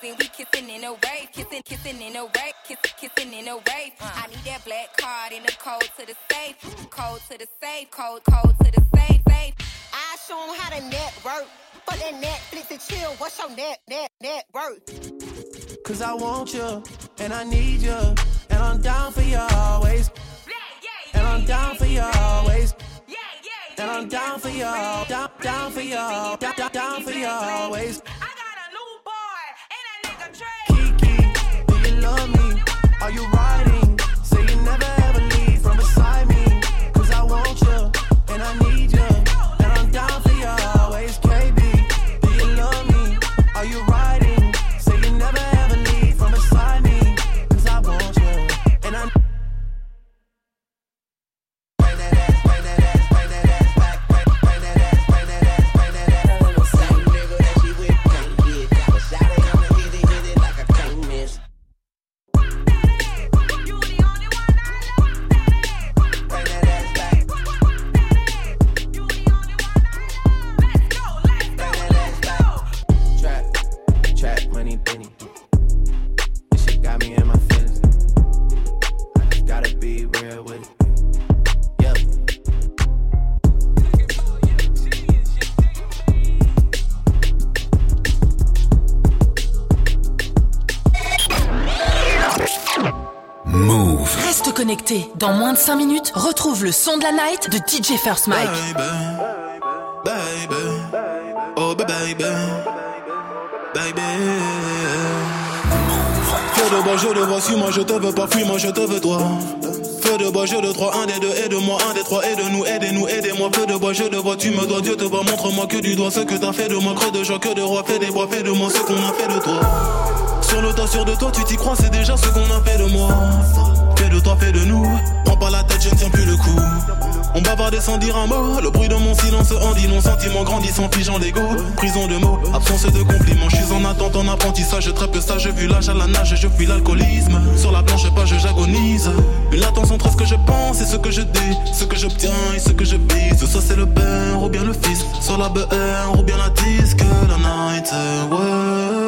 Two and we kissing in a rave, kissing, kissing in a rave, kissing, kissing in a rave. I need that black card and the code to the safe, code to the safe, code, code to the safe, safe. I show 'em how to network. For that Netflix and chill, what's your net, net, net worth? Cause I want you, and I need you, and I'm down for you always. And I'm down for you always. And I'm down for you, down, down for you, down, down, down for you always. Are you riding? Say you never Dans moins de 5 minutes, retrouve le son de la night de DJ First Mike. Baby, oh baby, baby. Fais de bois, je te vois, si moi je te veux pas, fuis moi je te veux toi. Feu de bois, je de trois, un des deux, aide-moi, un des trois, aide-nous, aidez-nous, aidez-moi. Feu de bois, je te vois, tu me dois, Dieu te voit, montre-moi que du doigt ce que t'as fait de moi, creux de joie, que de roi, fais des bois, fais de moi ce qu'on a fait de toi. Sur le tas, sûr de toi, tu t'y crois, c'est déjà ce qu'on a fait de moi. Fais de toi, fais de nous. Prends pas la tête, je ne tiens plus le coup. On bavardait sans dire un mot. Le bruit de mon silence en dit non. Sentiment grandissant, figeant d'ego. Prison de mots, absence de compliments. Je suis en attente, en apprentissage. Très peu sage, vu l'âge à la nage. Je fuis l'alcoolisme. Sur la planche page, j'agonise. Une latence entre ce que je pense et ce que je dis. Ce que j'obtiens et ce que je vise. Soit c'est le père ou bien le fils. Sur la BR ou bien la disque. La night, ouais.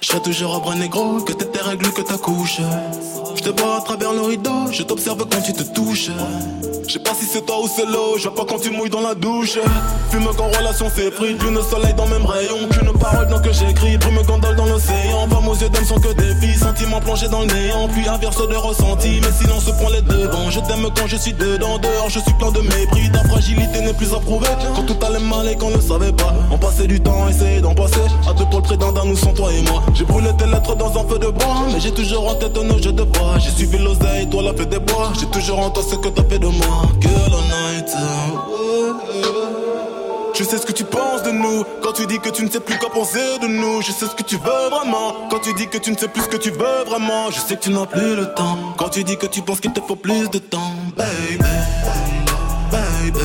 Je serai toujours à bras négro, que t'es tes règles, que ta couche. Je te vois à travers le rideau, je t'observe quand tu te touches. Je sais pas si c'est toi ou c'est l'eau, je vois pas quand tu mouilles dans la douche. Fume qu'en relation c'est pris, d'une soleil dans même rayon. Qu'une parole donc que j'écris, brume gondole dans l'océan. Femmes aux yeux sont que des filles, sentiments plongés dans le néant. Puis inverse de ressenti, mais silence prend les devants. Je t'aime quand je suis dedans, dehors je suis plein de mépris. Ta fragilité n'est plus à prouver. Quand tout allait mal et qu'on ne savait pas, on passait du temps à essayer d'en passer. À deux pour le d'un, nous sans toi et moi. J'ai brûlé tes lettres dans un feu de bois, mais j'ai toujours en tête nos jeux de bois. J'ai suivi l'oseille, toi la fête des bois. J'ai toujours en toi ce que t'as fait de moi. Girl all night. Je sais ce que tu penses de nous quand tu dis que tu ne sais plus quoi penser de nous. Je sais ce que tu veux vraiment quand tu dis que tu ne sais plus ce que tu veux vraiment. Je sais que tu n'as plus le temps quand tu dis que tu penses qu'il te faut plus de temps, baby, baby,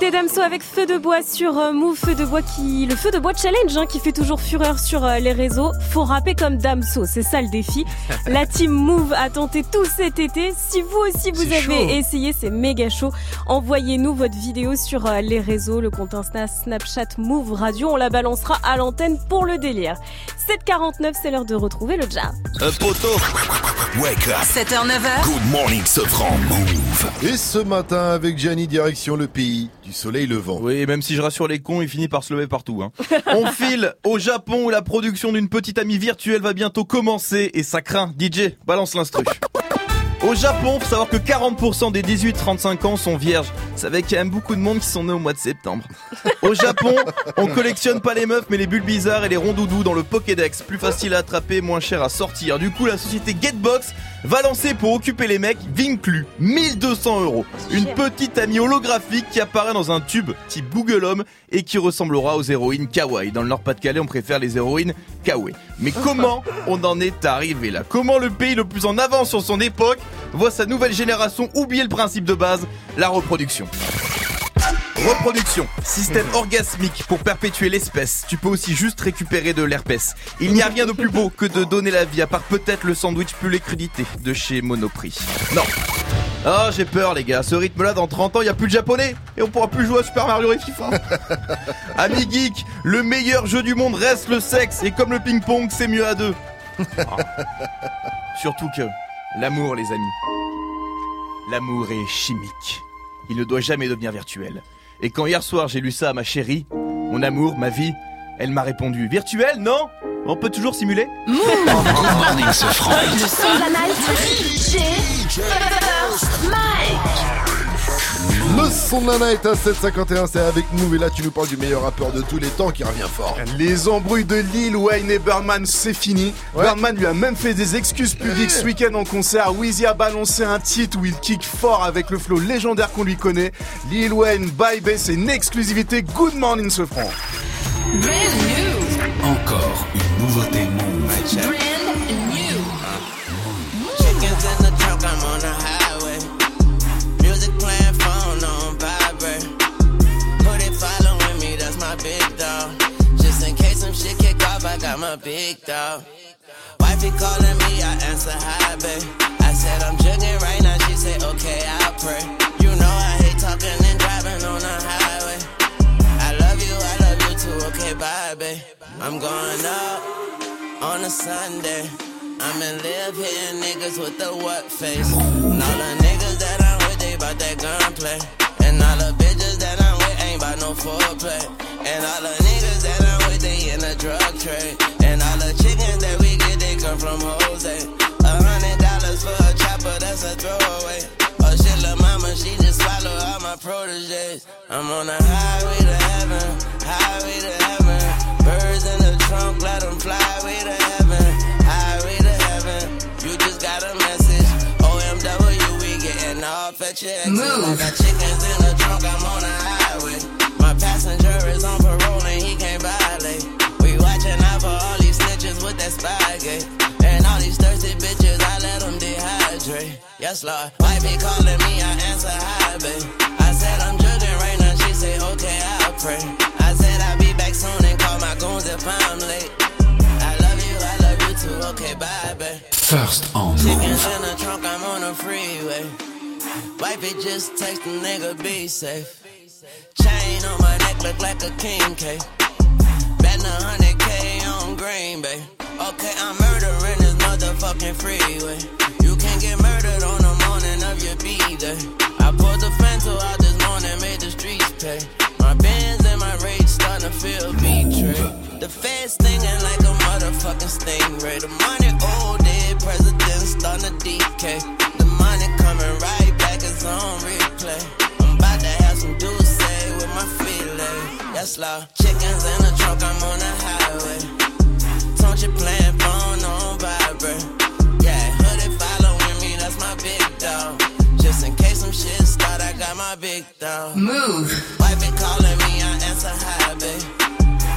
C'était Damso avec Feu de Bois sur euh, Move, Feu de Bois qui, le Feu de Bois Challenge hein, qui fait toujours fureur sur euh, les réseaux. Faut rapper comme Damso, c'est ça le défi. La team Move a tenté tout cet été. Si vous aussi vous avez chaud. essayé, c'est méga chaud. Envoyez-nous votre vidéo sur euh, les réseaux, le compte Insta, Snapchat, Move Radio. On la balancera à l'antenne pour le délire. 7h49, c'est l'heure de retrouver le jazz. Un poteau. Wake up. 7h, 9h. Good morning, Sofran Move. Et ce matin, avec Gianni, direction le pays du soleil levant. Oui, même si je rassure les cons, il finit par se lever partout. Hein. On file au Japon où la production d'une petite amie virtuelle va bientôt commencer et ça craint. DJ, balance l'instru. Au Japon, faut savoir que 40% des 18-35 ans sont vierges. Vous savez qu'il y a même beaucoup de monde qui sont nés au mois de septembre. Au Japon, on collectionne pas les meufs mais les bulles bizarres et les rondoudous dans le Pokédex. Plus facile à attraper, moins cher à sortir. Du coup, la société Getbox va lancer pour occuper les mecs Vinclu, 1200 euros. Une petite amie holographique qui apparaît dans un tube type Google Home et qui ressemblera aux héroïnes kawaii. Dans le Nord-Pas-de-Calais, on préfère les héroïnes kawaii. Mais comment on en est arrivé là? Comment le pays le plus en avance sur son époque voit sa nouvelle génération oublier le principe de base, la reproduction? Reproduction, système orgasmique pour perpétuer l'espèce. Tu peux aussi juste récupérer de l'herpès. Il n'y a rien de plus beau que de donner la vie, à part peut-être le sandwich poulet crudité de chez Monoprix. Non. Ah, j'ai peur les gars, ce rythme-là dans 30 ans, il y a plus de japonais et on pourra plus jouer à Super Mario et FIFA. Ami geek, le meilleur jeu du monde reste le sexe et comme le ping-pong, c'est mieux à deux. Ah. Surtout que l'amour les amis. L'amour est chimique. Il ne doit jamais devenir virtuel. Et quand hier soir j'ai lu ça à ma chérie, mon amour, ma vie, elle m'a répondu Virtuel, non On peut toujours simuler Le son de la night. DJ First Mike. Le son de la night à 751, c'est avec nous. Et là, tu nous parles du meilleur rappeur de tous les temps qui revient fort. Les embrouilles de Lil Wayne et Birdman, c'est fini. Birdman lui a même fait des excuses publiques ce week-end en concert. Weezy a balancé un titre où il kick fort avec le flow légendaire qu'on lui connaît. Lil Wayne, Bye Bye, c'est une exclusivité. Good morning, ce franc. Encore une nouveauté. Chickens big dog. Wifey calling me, I answer hi, babe. I said I'm jugging right now, she said okay, I'll pray. You know I hate talking and driving on the highway. I love you, I love you too, okay, bye, babe. I'm going up on a Sunday. I'ma live hitting niggas with the what face. And all the niggas that I'm with, they bout that gunplay. And all the bitches that I'm with ain't bout no foreplay. And all the niggas that I'm with, they in the drug trade. From Jose. A hundred dollars for a chopper, that's a throwaway. Oh shit, lil' mama, she just swallowed all my proteges. I'm on the highway to heaven, highway to heaven. Birds in the trunk, let them fly way to heaven, highway to heaven. You just got a message. OMW, we getting off at your exit. I got chickens in the trunk, I'm on the highway. My passenger is on parole and he can't violate. We watching out for all these snitches with that spygate. And Yes, Lord. Wife be calling me, I answer hi, babe. I said I'm judging right now, she say, okay, I'll pray. I said I'll be back soon and call my goons if I'm late. I love you, I love you too, okay, bye, babe. First on Chickens in the trunk, I'm on the freeway. Wifey just text the nigga, be safe. Chain on my neck look like a king cake. Betting a hundred K on Green Bay. Okay, I'm murdering this motherfucking freeway. Get murdered on the morning of your B-day. I pulled the fento out this morning, made the streets pay. My bands and my rage starting to feel betrayed. The feds stinging like a motherfucking stingray. The money old dead presidents starting to decay. The money coming right back, it's on replay. I'm about to have some douce with my fillet. Yes, Lord. Chickens in the trunk, I'm on the highway. Don't you playing phone on big dog. Move. Wife been calling me, I answer hi, babe.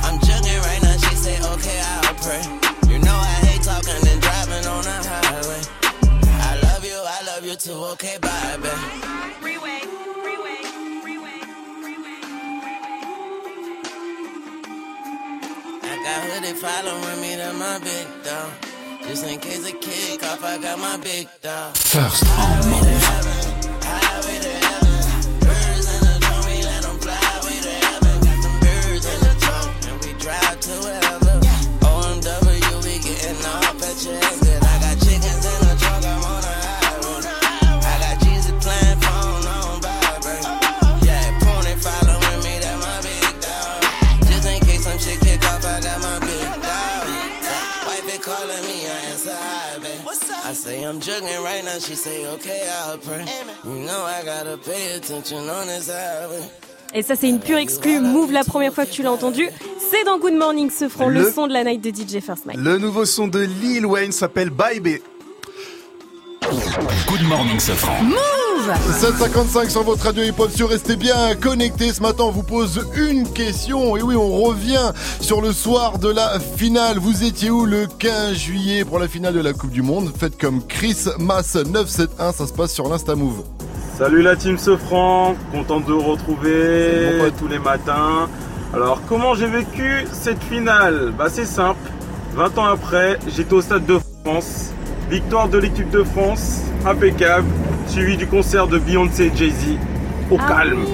I'm jugging right now, she say, okay, I'll pray. You know I hate talking and driving on the highway. I love you, I love you too, okay, bye, babe. Freeway. freeway, freeway, freeway I got hoodie following me, that's my big dog. Just in case it kick off, I got my big dog. First on Move. Et ça, c'est une pure exclue. Move la première fois que tu l'as entendu. C'est dans Good Morning ce front, le... Le- son de la night de DJ First Mike. Le nouveau son de Lil Wayne s'appelle Baby. Good morning, Safran. Move 755 sur votre radio hip-hop sur Restez bien connectés. Ce matin, on vous pose une question. Et oui, on revient sur le soir de la finale. Vous étiez où le 15 juillet pour la finale de la Coupe du Monde? Faites comme Chris Mass 971. Ça se passe sur l'Insta Move. Salut la team Sofran, content de vous retrouver tous les matins. Alors comment j'ai vécu cette finale? Bah c'est simple, 20 ans après, j'étais au Stade de France, victoire de l'équipe de France, impeccable, suivi du concert de Beyoncé et Jay-Z, au calme.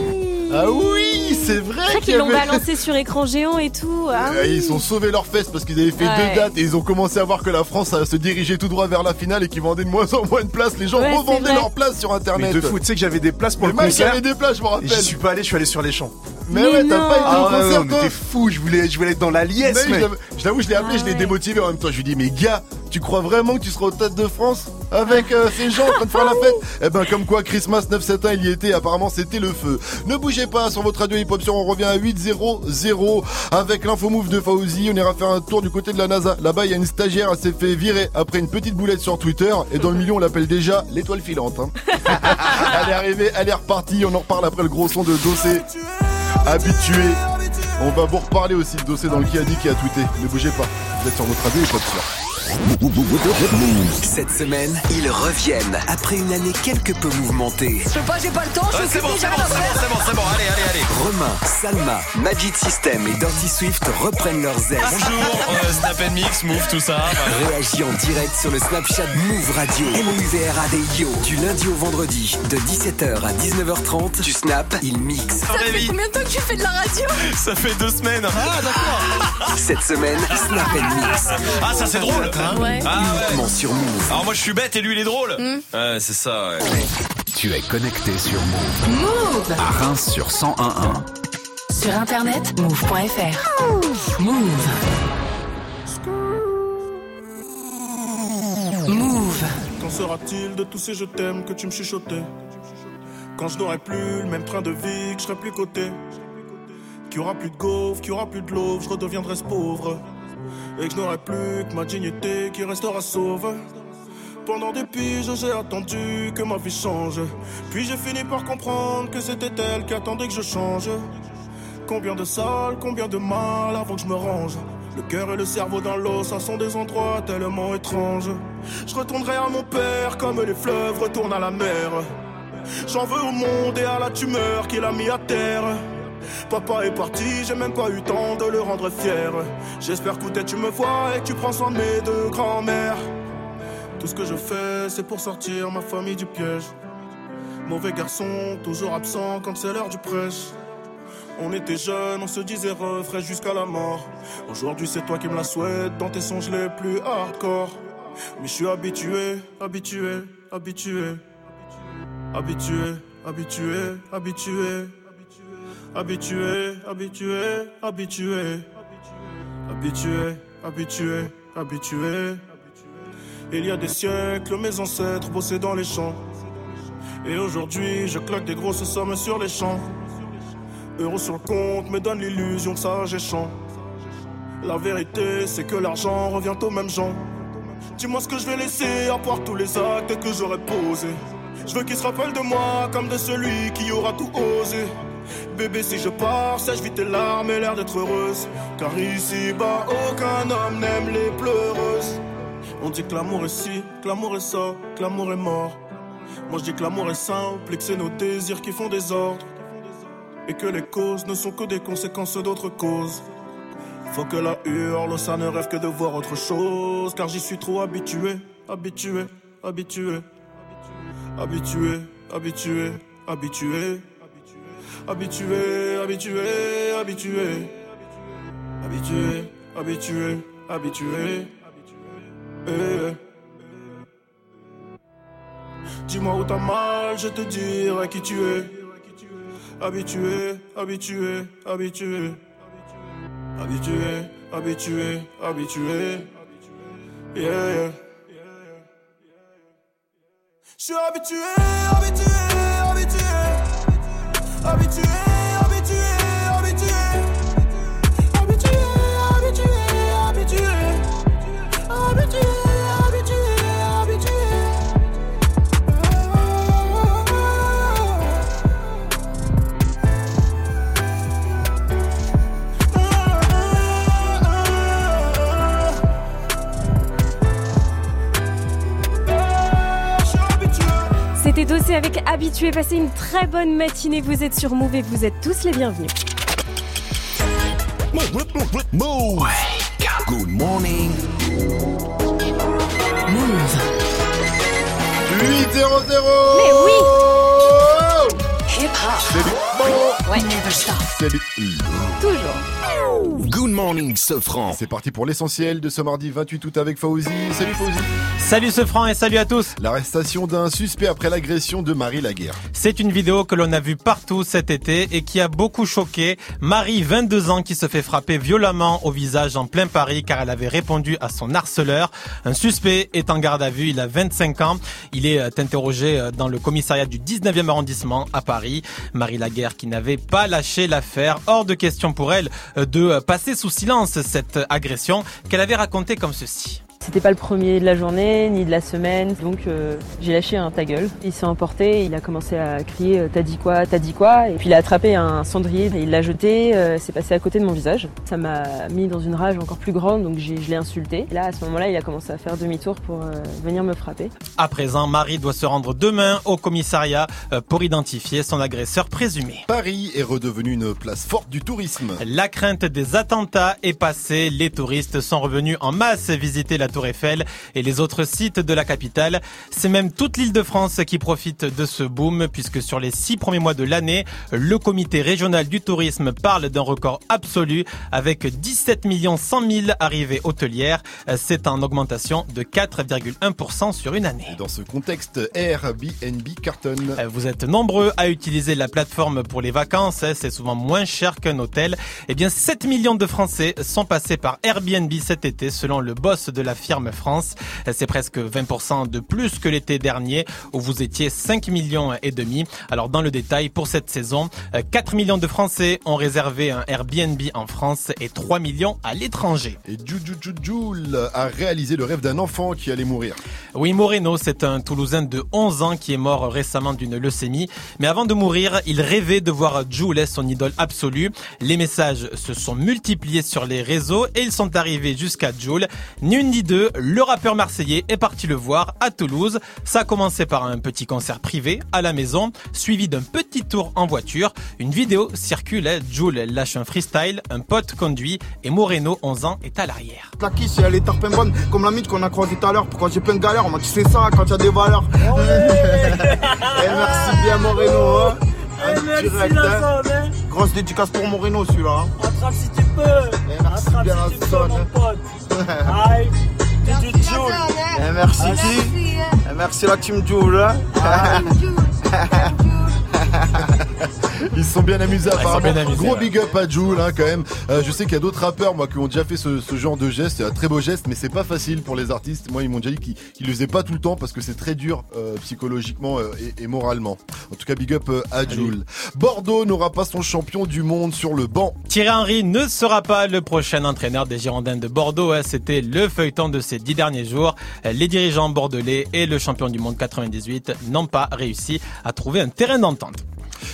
Ah oui, c'est vrai C'est vrai qu'il qu'ils l'ont avait- balancé sur écran géant et tout. Ah oui. Ils ont sauvé leurs fesses parce qu'ils avaient fait Ouais. deux dates et ils ont commencé à voir que la France euh, se dirigeait tout droit vers la finale et qu'ils vendaient de moins en moins de places. Les gens Ouais, revendaient leurs places sur internet. Mais de fou, tu sais que j'avais des places pour Mais le concert. avait des places, je me rappelle. Et J'y suis pas allé, je suis allé sur les champs. Mais Mais ouais, t'as non. pas été au Ah concert, ouais, toi on était fou, je voulais, je voulais être dans la liesse, Mais je je l'avoue, je l'ai appelé, je l'ai démotivé en même temps. Je lui dis, mais gars, tu crois vraiment que tu seras au Stade de France avec euh, ces gens en train de faire la fête? Eh ben, comme quoi, Christmas 971, il y était. Apparemment, c'était le feu. Ne bougez pas sur votre radio hip-hop sur on revient à 8-0-0 avec l'info move de Fauzi. On ira faire un tour du côté de la NASA. Là-bas, il y a une stagiaire, elle s'est fait virer après une petite boulette sur Twitter. Et dans le milieu, on l'appelle déjà l'étoile filante. hein. elle est arrivée, elle est repartie. On en reparle après le gros son de Dossé. Habitué. On va vous reparler aussi de Dossé dans le qui a dit qui a tweeté. Ne bougez pas. Vous êtes sur votre radio hip-hop sur. Cette semaine, ils reviennent après une année quelque peu mouvementée. Je peux pas, j'ai pas le temps, je Ouais, suis c'est bon, c'est bon, c'est bon, c'est bon, allez, allez, allez. Romain, Salma, Magic System et Dirty Swift reprennent leurs ailes. Bonjour, euh, Snap and Mix, Move, tout ça. voilà. Réagis en direct sur le Snapchat Move Radio. M-O-U-V-R-A-D-I-O. Du lundi au vendredi, de 17h à 19h30. Tu snap, il mixe. Ça fait combien de temps que tu fais de la radio Ça fait deux semaines. Ah, d'accord. Cette semaine, Snap and Mix. Ah, ça c'est drôle. Ouais. Ah, ouais. Sur Move. Alors moi je suis bête et lui il est drôle. Hmm. Ouais, c'est ça. ouais. Tu es connecté sur Move. Move À Reims sur 1011. Sur internet, move.fr. Move. Move. Qu'en sera-t-il de tous ces je t'aime que tu me chuchotais? Quand je n'aurai plus le même train de vie, que je serai plus coté Qu'il y aura plus de gaufres, qu'il y aura plus de l'eau, je redeviendrai ce pauvre Et que je n'aurai plus que ma dignité qui restera sauve pendant des piges, j'ai attendu que ma vie change. Puis j'ai fini par comprendre que c'était elle qui attendait que je change. Combien de salles, combien de mal avant que je me range. Le cœur et le cerveau dans l'eau, ça sont des endroits tellement étranges. Je retournerai à mon père comme les fleuves retournent à la mer. J'en veux au monde et à la tumeur qu'il a mis à terre. Papa est parti, j'ai même pas eu temps de le rendre fier. J'espère que tu me vois et que tu prends soin de mes deux grands-mères. Tout ce que je fais, c'est pour sortir ma famille du piège. Mauvais garçon, toujours absent quand c'est l'heure du prêche. On était jeunes, on se disait refrain jusqu'à la mort. Aujourd'hui, c'est toi qui me la souhaites dans tes songes les plus hardcore. Mais je suis habitué, habitué. Habitué, habitué, habitué. Habitué, habitué, habitué. Habitué, habitué, habitué. Il y a des siècles, mes ancêtres bossaient dans les champs. Et aujourd'hui, je claque des grosses sommes sur les champs. Euros sur le compte me donne l'illusion que ça champ. La vérité, c'est que l'argent revient aux mêmes gens. Dis-moi ce que je vais laisser à part tous les actes que j'aurais posés. Je veux qu'ils se rappellent de moi comme de celui qui aura tout osé. Bébé, si je pars, sèche vite tes larmes et l'air d'être heureuse. Car ici-bas, aucun homme n'aime les pleureuses. On dit que l'amour est ci, que l'amour est ça, que l'amour est mort. Moi je dis que l'amour est simple et que c'est nos désirs qui font des ordres. Et que les causes ne sont que des conséquences d'autres causes. Faut que la hurle, ça ne rêve que de voir autre chose. Car j'y suis trop habitué, habitué, habitué. Habitué, habitué, habitué. Habitué, habitué, habitué. Habitué, habitué, habitué. Eh. Dis-moi où t'as mal, je te dirai qui tu es. Habitué, habitué, habitué. Habitué, habitué, habitué. Yeah. Je suis habitué, habitué, habitué. Habitué, avec Habitué. Passez une très bonne matinée. Vous êtes sur Move et vous êtes tous les bienvenus. Move. Good morning. 8 0 0 Mais oui Hip hop. C'est du bon. Ouais. Never stop. C'est du Toujours. Good morning, Sofran. C'est parti pour l'essentiel de ce mardi 28 août avec Fauzi. Salut Fauzi. Salut ce franc et salut à tous. L'arrestation d'un suspect après l'agression de Marie Laguerre. C'est une vidéo que l'on a vue partout cet été et qui a beaucoup choqué Marie, 22 ans, qui se fait frapper violemment au visage en plein Paris car elle avait répondu à son harceleur. Un suspect est en garde à vue, il a 25 ans. Il est euh, interrogé euh, dans le commissariat du 19e arrondissement à Paris. Marie Laguerre qui n'avait pas lâché l'affaire. Hors de question pour elle de passer sous silence cette agression qu'elle avait racontée comme ceci. C'était pas le premier de la journée ni de la semaine, donc euh, j'ai lâché un ta gueule. Il s'est emporté, il a commencé à crier euh, t'as dit quoi, t'as dit quoi, et puis il a attrapé un cendrier, et il l'a jeté, euh, c'est passé à côté de mon visage. Ça m'a mis dans une rage encore plus grande, donc j'ai- je l'ai insulté. Là, à ce moment-là, il a commencé à faire demi-tour pour euh, venir me frapper. À présent, Marie doit se rendre demain au commissariat pour identifier son agresseur présumé. Paris est redevenu une place forte du tourisme. La crainte des attentats est passée. Les touristes sont revenus en masse visiter la Tour Eiffel et les autres sites de la capitale. C'est même toute l'île de France qui profite de ce boom puisque sur les six premiers mois de l'année, le comité régional du tourisme parle d'un record absolu avec 17 100 000 arrivées hôtelières. C'est en augmentation de 4,1% sur une année. Dans ce contexte, Airbnb cartonne. Vous êtes nombreux à utiliser la plateforme pour les vacances, hein, c'est souvent moins cher qu'un hôtel. Eh bien, 7 millions de Français sont passés par Airbnb cet été, selon le boss de la firme France. C'est presque 20% de plus que l'été dernier, où vous étiez 5 millions et demi. Alors, dans le détail, pour cette saison, euh, 4 millions de Français ont réservé un Airbnb en France et 3 millions à l'étranger. Et Jujul a réalisé le rêve d'un enfant qui allait mourir. Oui, Moreno, c'est un Toulousain de 11 ans qui est mort récemment d'une leucémie. Mais avant de mourir, il rêvait de voir Jules, son idole absolue. Les messages se sont multipliés sur les réseaux et ils sont arrivés jusqu'à Jules. Une ni le rappeur marseillais est parti le voir à Toulouse. Ça a commencé par un petit concert privé à la maison, suivi d'un petit tour en voiture. Une vidéo circule. Jules lâche un freestyle, un pote conduit et Moreno, 11 ans, est à l'arrière. La kiss, elle est tarpin bonne, comme la mythe qu'on a croisée tout à l'heure. Pourquoi j'ai plein de galères, on m'a dit c'est ça quand il y a des valeurs. Eh, merci bien Moreno. Hein. Un direct, hein. Grosse dédicace pour Moreno celui-là. hein. Attrape si tu peux. Eh, merci bien zone. Aïe, du Joule. Eh, merci qui Eh, Merci la team Joule. hein. Ils se sont bien amusés bien amusés, Gros big up à Jules hein, quand même. Euh, je sais qu'il y a d'autres rappeurs moi qui ont déjà fait ce, ce genre de geste. Un très beau geste, mais c'est pas facile pour les artistes. Moi ils m'ont déjà dit qu'ils qu'ils le faisaient pas tout le temps parce que c'est très dur euh, psychologiquement euh, et, et moralement. En tout cas big up à Jules. Bordeaux n'aura pas son champion du monde sur le banc. Thierry Henry ne sera pas le prochain entraîneur des Girondins de Bordeaux. hein. C'était le feuilleton de ces dix derniers jours. Les dirigeants bordelais et le champion du monde 98 n'ont pas réussi à trouver un terrain d'entente.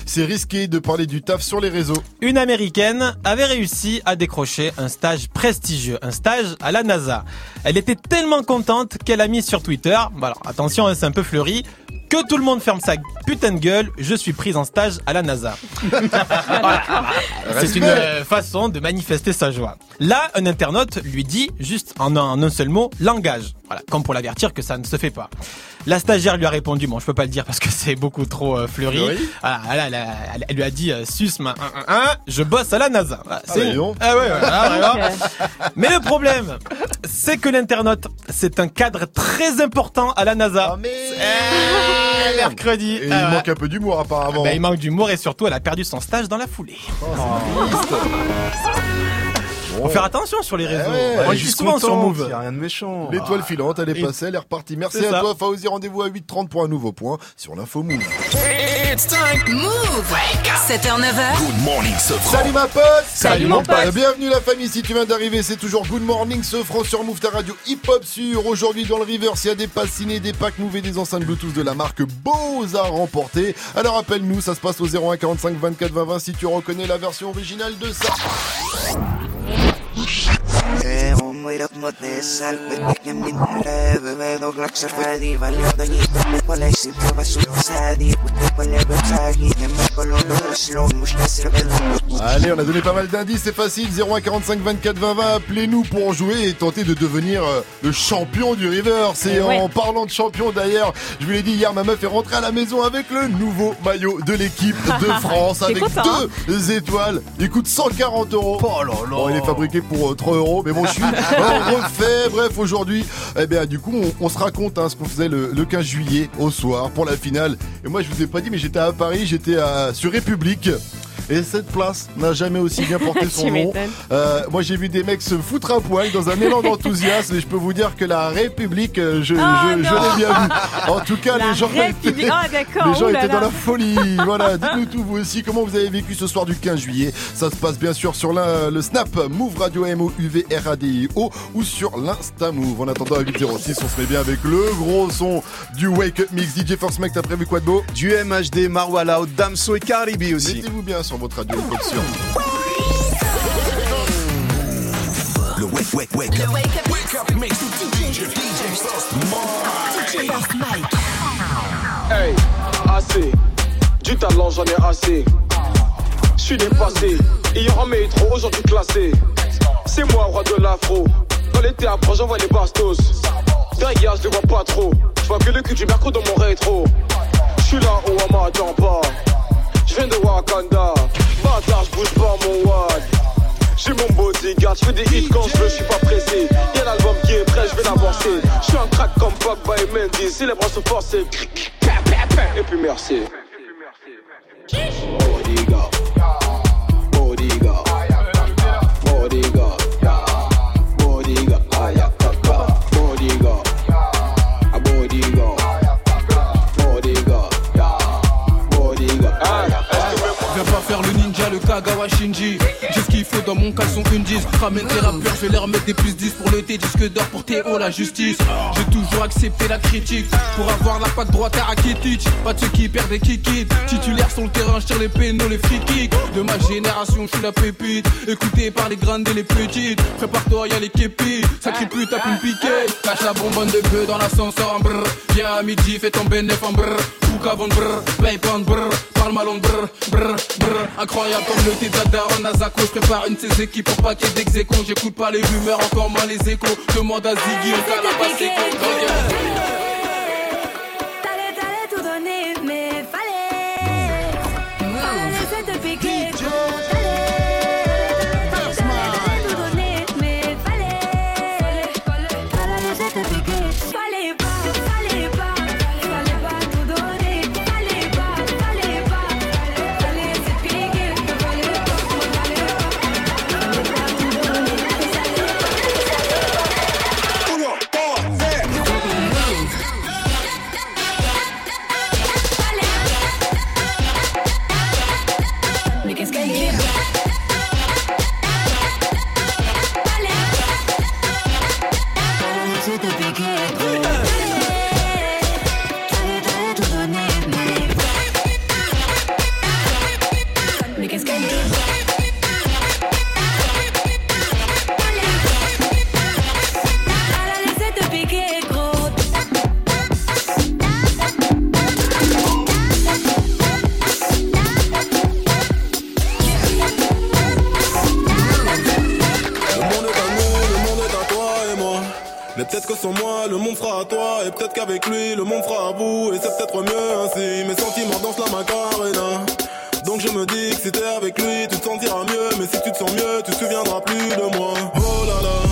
C'est risqué de parler du taf sur les réseaux. Une américaine avait réussi à décrocher un stage prestigieux, un stage à la NASA. Elle était tellement contente qu'elle a mis sur Twitter, bon alors attention, hein, c'est un peu fleuri, que tout le monde ferme sa putain de gueule, je suis prise en stage à la NASA. Voilà. C'est une euh, façon de manifester sa joie. Là, un internaute lui dit, juste en un, en un seul mot, langage. Voilà, comme pour l'avertir que ça ne se fait pas. La stagiaire lui a répondu, bon, je peux pas le dire parce que c'est beaucoup trop euh, fleuri. Voilà, elle, a- elle a- elle- elle lui a dit, euh, sus, ma, un, un, un, je bosse à la NASA. Voilà, Ah, bah, ah ouais, ah. Mais le problème, c'est que l'internaute, c'est un cadre très important à la NASA. Eh, mercredi. Et Ah il ouais. manque un peu d'humour apparemment. Bah, il manque d'humour et surtout, elle a perdu son stage dans la foulée. Faut faire attention sur les réseaux. je je suis suis souvent sur Move. Rien de méchant. L'étoile filante, elle est passée, elle est repartie. Merci à ça. toi, Fauzi. Rendez-vous à 8h30 pour un nouveau point sur l'info Move. Move 7h, 9h. Good morning, ce Salut ma pote Salut, mon pote. Bienvenue la famille, si tu viens d'arriver, c'est toujours Good Morning, ce franc sur Move, ta radio hip-hop sur. Aujourd'hui dans le Reverse, il y a des passes ciné, des packs Move et des enceintes Bluetooth de la marque Bose à remporter. Alors appelle-nous, ça se passe au 01 45 24 20 20 si tu reconnais la version originale de ça. Allez, on a donné pas mal d'indices, c'est facile. 01 45 24 20 20, appelez-nous pour jouer et tenter de devenir euh, le champion du River. C'est ouais. en parlant de champion d'ailleurs, je vous l'ai dit hier, ma meuf est rentrée à la maison avec le nouveau maillot de l'équipe de France avec content, hein deux étoiles. Il coûte 140 euros. Bon, il est fabriqué pour euh, 3 euros, mais bon, je suis en refait. Bref, aujourd'hui, eh bien, du coup, on, on se raconte hein, ce qu'on faisait le, le 15 juillet au soir pour la finale. Et moi, je vous ai pas dit, mais j'étais à Paris, j'étais à- sur République. Et cette place n'a jamais aussi bien porté son nom. Euh, moi, j'ai vu des mecs se foutre un poil dans un élan d'enthousiasme et je peux vous dire que la République, euh, je, Oh je, je non. l'ai bien vu. En tout cas, La les gens République. étaient, Ah, les gens Oh là étaient dans la folie. Voilà, dites-nous tout vous aussi comment vous avez vécu ce soir du 15 juillet. Ça se passe bien sûr sur le Snap Move Radio M O U V R A D I O ou sur l'Insta Move. En attendant à 806, on se met bien avec le gros son du Wake Up Mix. DJ Force Mec, t'as prévu quoi de beau? Du MHD, Marwala, Damso et Caribi aussi. Mettez-vous bien sur votre radio. Le wake, wake, wake up. Wake up mix DJ First Mike. Hey, assez. Du talent, j'en ai assez. Je suis dépassé. Hier en métro, aujourd'hui classé. C'est moi, roi de l'afro. Dans les théâtres, j'envoie les bastos. Derrière, je les vois pas trop. Je vois que le cul du mercredi dans mon rétro. Je suis là où on m'attend pas. Je viens de Wakanda. Bâtard, je bouge pas mon wad. J'ai mon bodyguard, je fais des hits quand je veux, je suis pas pressé. Y'a l'album qui est prêt, je vais l'avancer. Je suis un crack comme Pogba et Mendy. Si les bras sont forcés, et puis merci. Bodyguard. Kagawa. J'ai ce qu'il faut dans mon caleçon une 10. Ramène tes rappeurs, je vais leur mettre des plus 10 pour le T disque d'or pour Théo la justice. J'ai toujours accepté la critique pour avoir la patte droite à Rakitic. Pas de ceux qui perdent des kikis. Titulaire sur le terrain, je tire les pénaux, les free kicks. De ma génération, je suis la pépite. Écouté par les grandes et les petites. Prépare-toi, y'a les képis. Sacré tape une piquée. Cache la bonbonne de bœuf dans l'ascenseur en brr. Viens à midi, fais ton bénéf en brr. Book avant brr. Paye pas brr. Parle mal en brr. Brr. Brr. Incroyable comme le thé de la daronne à Zako. Je prépare une de ses équipes pour paquet d'exécons. J'écoute pas les rumeurs, encore moins les échos. Demande à Ziggy, on calabasse et T'allais, moi, le monde fera à toi. Et peut-être qu'avec lui, le monde fera à vous. Et c'est peut-être mieux ainsi. Mes sentiments dansent la macarena. Donc je me dis que si t'es avec lui, tu te sentiras mieux. Mais si tu te sens mieux, tu te souviendras plus de moi. Oh là là.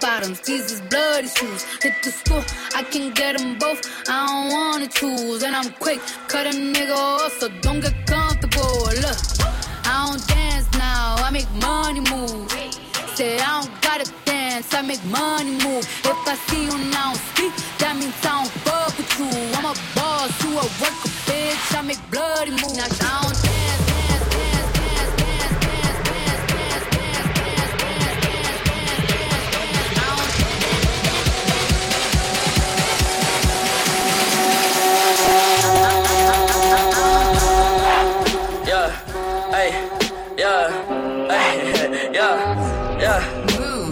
Bottoms, these is bloody shoes. Hit the school, I can get them both. I don't wanna choose, and I'm quick, cut a nigga off, so don't get comfortable. Look, I don't dance now, I make money move. Say I don't gotta dance, I make money move. If I see you now speak, that means I don't fuck with you. I'm a boss, you a worker. bitch, I make bloody moves. Now I don't dance,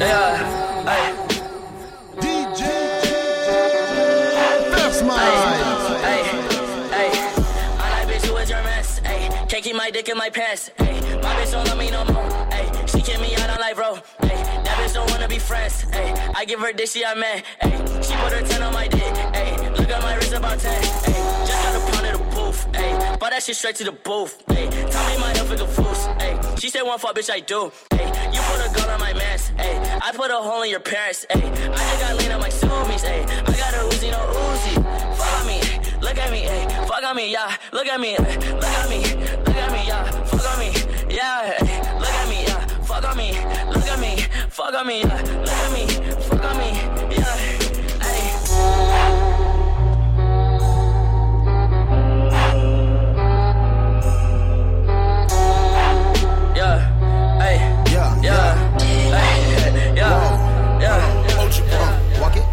yeah, yeah, hey. DJ First Hey, hey, I like bitch who is your mess. Hey, can't keep my dick in my pants. Hey, my bitch don't love me no more. Hey, she kick me out on life, bro. Hey, that bitch don't wanna be friends. Hey, I give her dick, she a man. Hey, she put her 10 on my dick. Hey, look at my wrist about 10. Hey, just got a pound of booth. Hey, bought that shit straight to the booth. Hey, tell me my health is a fool. Hey, she said one fuck, bitch, I do. Hey, you put a gun on my mask. Hey, I put a hole in your parents. Hey, I just got lean on my zoomies. Hey, I got a Uzi, no Uzi. Fuck on me, look at me, hey, fuck on me, yeah. Look at me, hey, look at me, look at me, yeah. Fuck on me, yeah. Look at me, yeah. Fuck on me, look at me, fuck on me, yeah. Look at me, fuck on me, yeah.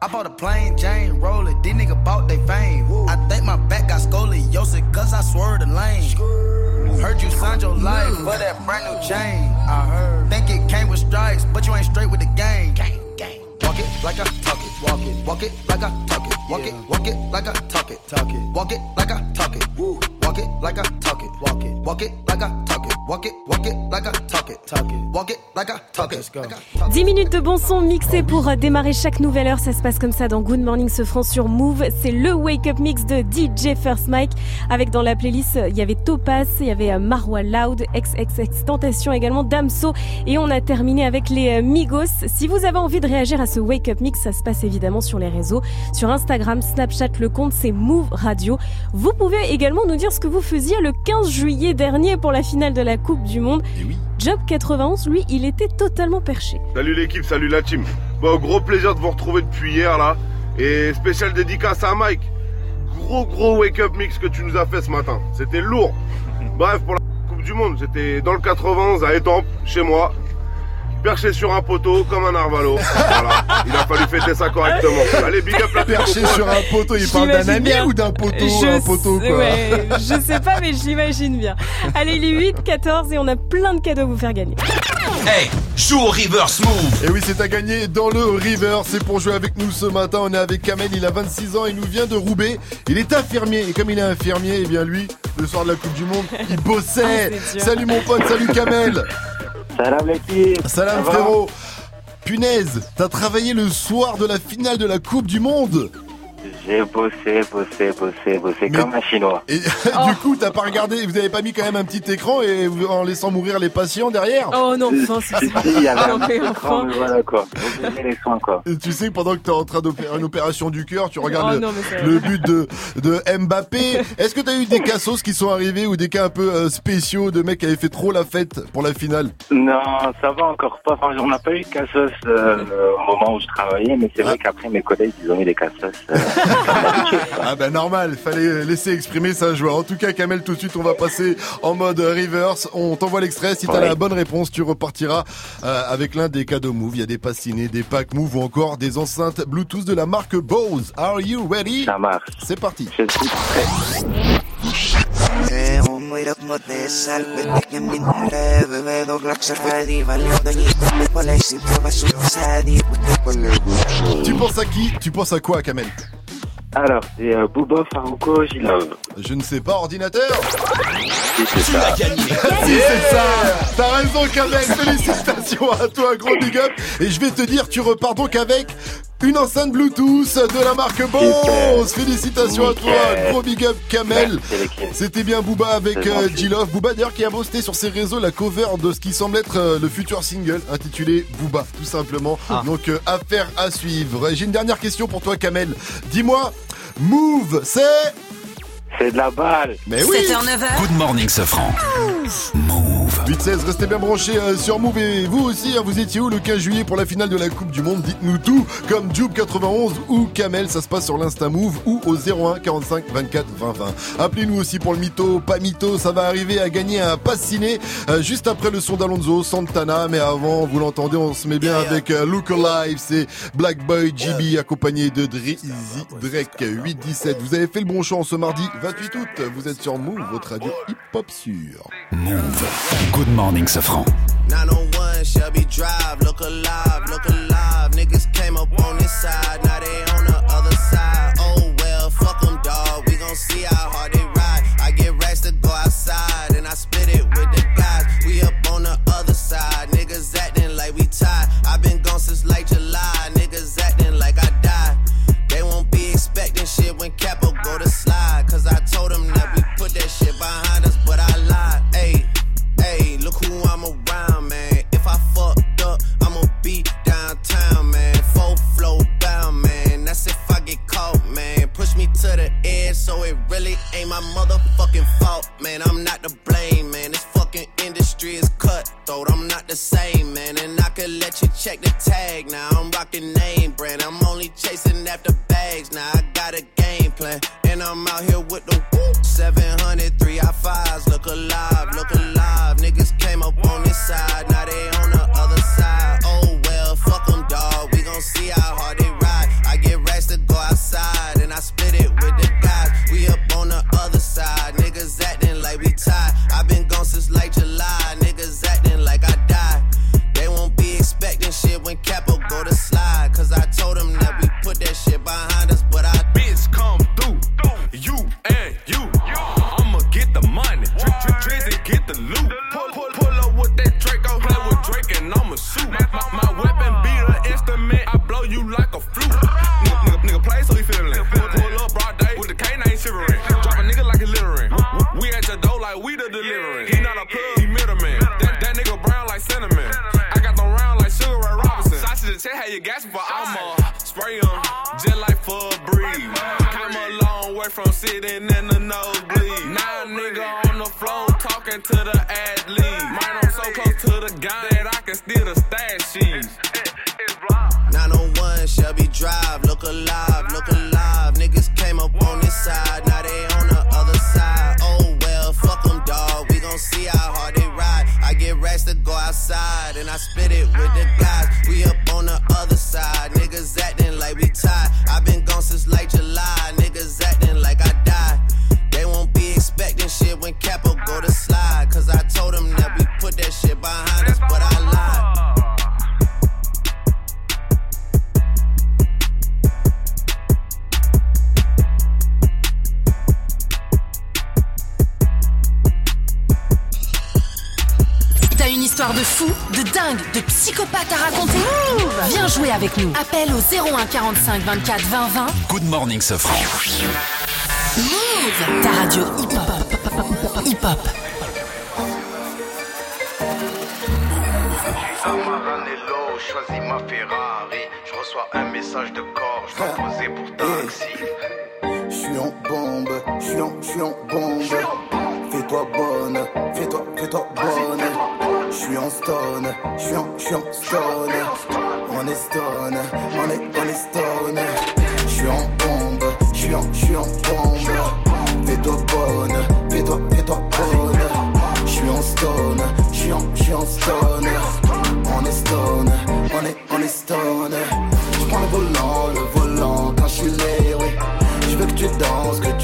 I bought a plain Jane roller. These nigga bought they fame. I think my back got scoliosis, cause I swerved the lane. Heard you signed your life for that brand new chain. I heard. Think it came with stripes, but you ain't straight with the game. Gang, gang. Walk it like I talk it. Walk it. Walk it like I talk it. Walk it. Walk it like I talk it. Talk it. Walk it like I talk it. Woo. Walk it like I talk it. Walk it. Walk it like I talk it. Walk it. Walk it like I talk it. Talk it. Walk it like I talk it. Let's go. 10 minutes de bon son mixé pour euh, démarrer chaque nouvelle heure. Ça se passe comme ça dans Good Morning Sofran sur Move. C'est le Wake Up Mix de DJ First Mike. Avec dans la playlist, euh, il y avait Topaz, il y avait euh, Marwa Loud, XXX Tentation également, Damso. Et on a terminé avec les Migos. Si vous avez envie de réagir à ce Wake Up Mix, ça se passe évidemment sur les réseaux. Sur Instagram, Snapchat, le compte c'est Move Radio. Vous pouvez également nous dire ce que vous faisiez le 15 juillet dernier pour la finale de la Coupe du Monde. Job 91, lui, il était totalement perché. Salut l'équipe, salut la team. Bon, gros plaisir de vous retrouver depuis hier là. Et spécial dédicace à Mike. Gros gros wake up mix que tu nous as fait ce matin. C'était lourd. Bref, pour la Coupe du Monde, j'étais dans le 91 à Étampes, chez moi. Perché sur un poteau comme un narvalo. Voilà. Il a fallu fêter ça correctement. Allez, big up la Perché sur un poteau, il parle d'un ami bien. ou d'un poteau Je Un poteau sais- quoi. ouais, je sais pas, mais j'imagine bien. Allez, il est 8, 14 et on a plein de cadeaux à vous faire gagner. Hey, joue au reverse move. Et oui, c'est à gagner dans le River. C'est pour jouer avec nous ce matin. On est avec Kamel. Il a 26 ans. Il nous vient de Roubaix. Il est infirmier. Et comme il est infirmier, eh bien lui, le soir de la Coupe du Monde, il bossait. Ah, salut mon pote. Salut Kamel. Salam l'équipe. Salam frérot. Punaise, t'as travaillé le soir de la finale de la Coupe du Monde. J'ai bossé, bossé, bossé, bossé comme un chinois. Et du coup, t'as pas regardé, vous avez pas mis quand même un petit écran et vous- en laissant mourir les patients derrière? Oh non, enfin, c'est Si, si, il y avait un Non, mais petit écran, enfin. mais voilà quoi. Vous donnez les soins quoi. Et Tu sais que pendant que t'es en train d'opérer une opération du cœur, tu regardes Oh le, non, mais ça va. le but de, de Mbappé. Est-ce que t'as eu des cassos qui sont arrivés ou des cas un peu euh, spéciaux de mecs qui avaient fait trop la fête pour la finale? Non, ça va encore pas. Enfin, on n'a pas eu de cassos euh, au moment où je travaillais, mais c'est vrai qu'après mes collègues, ils ont eu des cassos. euh. Ah bah normal, fallait laisser exprimer sa joie. En tout cas, Kamel, tout de suite, on va passer en mode reverse. On t'envoie l'extrait. Si t'as Ouais. la bonne réponse, tu repartiras euh, avec l'un des cadeaux Move. Il y a des passinés, des packs Move ou encore des enceintes Bluetooth de la marque Bose. Are you ready? Ça marche. C'est parti. Je suis prêt. Tu penses à qui? Tu penses à quoi, Kamel? Alors, c'est euh, Booba Farouko Gilove. Je ne sais pas, ordinateur Si, c'est ça. Si, c'est ça T'as raison, Kamel Félicitations à toi, gros big up Et je vais te dire, tu repars donc avec une enceinte Bluetooth de la marque Bose Félicitations à toi, gros big up, Kamel C'était bien Booba avec C'est euh. G-Love. Booba d'ailleurs qui a posté sur ses réseaux la cover de ce qui semble être euh, le futur single intitulé Booba, tout simplement. Donc euh, affaire à suivre. J'ai une dernière question pour toi, Kamel. Dis-moi, Move, c'est C'est de la balle. Mais oui 7h, 9h. Good morning, Safran. 8-16, restez bien branchés euh, sur Move et vous aussi, hein, vous étiez où le 15 juillet pour la finale de la Coupe du Monde Dites-nous tout, comme Joub91 ou Kamel, ça se passe sur l'Insta Move ou au 01 45 24 20 20. Appelez-nous aussi pour le mytho, pas mytho, ça va arriver à gagner un pass ciné euh, juste après le son d'Alonso, Santana, mais avant, vous l'entendez, on se met bien avec euh, Look Alive, c'est Black Boy GB accompagné de Drizzy Drake 8-17. Vous avez fait le bon choix en ce mardi 28 août, vous êtes sur Move, votre radio hip-hop sûr. Move. Good morning, Safran. 901 Shelby Drive, look alive, look alive. Niggas came up on this side, now they on the other side. Oh well, fuck them. We gon' see how hard they ride. I get racks to go outside, and I split it with the guys. We up on the other side, niggas acting like we tied. i been gone since July, niggas acting like I. They won't be expecting shit when Capo go to slide. Cause I told them that we put that shit behind to the edge, so it really ain't my motherfucking fault, man. I'm not to blame, man. This fucking industry is cutthroat. I'm not the same, man. And I could let you check the tag now. I'm rocking name brand. I'm only chasing after bags now. I got a game plan, and I'm out here with the woo. 700 3 I fives. Look alive, look alive. Niggas came up on this side, now they on the other side. Oh well, fuck them, dog. We gon' see how hard they ride. I get racks to go outside, and I split it with the guys. We up on the other side. Niggas acting like we tied. i been gone since late July. Niggas acting like I died. They won't be expecting shit when Capo go to slide. Cause I told them that we put that shit behind us, but I. Bitch, come through. You and you. I'ma get the money. Dri- dri- Drizzy get the loot. Pull, pull, pull up with that Draco. Play with Drake and I'ma shoot. My, my weapon be the instrument. I blow you like a check how you gasping for Alma. Spray 'em, just like for a breeze. Came a long way from sitting in the nosebleed. Now a nigga on the floor talking to the athlete. Mine I'm so close to the gun that I can steal the stash sheets. 901 Shelby Drive, look alive, look alive. Niggas came up on this side, now they on the other side. Gon' see how hard they ride. I get racks to go outside, and I spit it with the guys. We up on the other side, niggas acting like we tied. i been gone since late July, niggas acting like I died. They won't be expecting shit when Capo go to slide. Cause I told them that we T'as une histoire de fou, de dingue, de psychopathe à raconter Viens jouer avec nous. Appelle au 01 45 24 20 20. Good morning, Safran. Move Ta radio hip-hop. Hip-hop. Choisis ma Ferrari. Je reçois un message de corps, je dois poser pour taxi. Je suis en bombe, je suis en, je suis en bombe. Fais-toi bonne, fais-toi, fais-toi bonne. Suis en stone, je suis en, je suis en stone. On est stone, on est, on est stone. Je suis en bombe, je suis en, je suis en bombe. Fais-toi bonne, fais-toi, fais-toi bonne. Je suis en stone, je suis en, je en stone. On est stone, on est, on est stone. Je prends le volant, le volant quand je suis laid, oui. Je veux que tu danses, que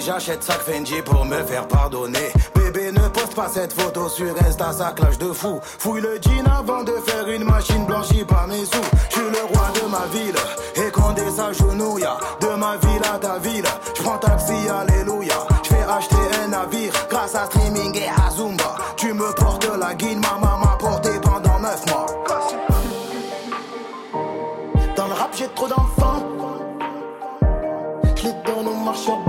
J'achète sac Fendi pour me faire pardonner. Bébé ne poste pas cette photo sur Insta, ça clash de fou. Fouille le jean avant de faire une machine blanchie par mes sous. Je suis le roi de ma ville, et quand des de ma ville à ta ville. Je prends taxi, alléluia. Je fais acheter un navire grâce à streaming et à Zumba. Tu me portes la guine, ma maman m'a porté pendant 9 mois. Dans le rap, j'ai trop d'enfants. Je donne aux marcheurs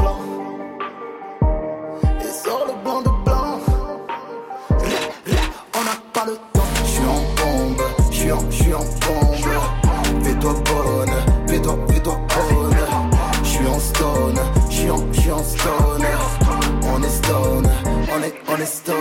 on est,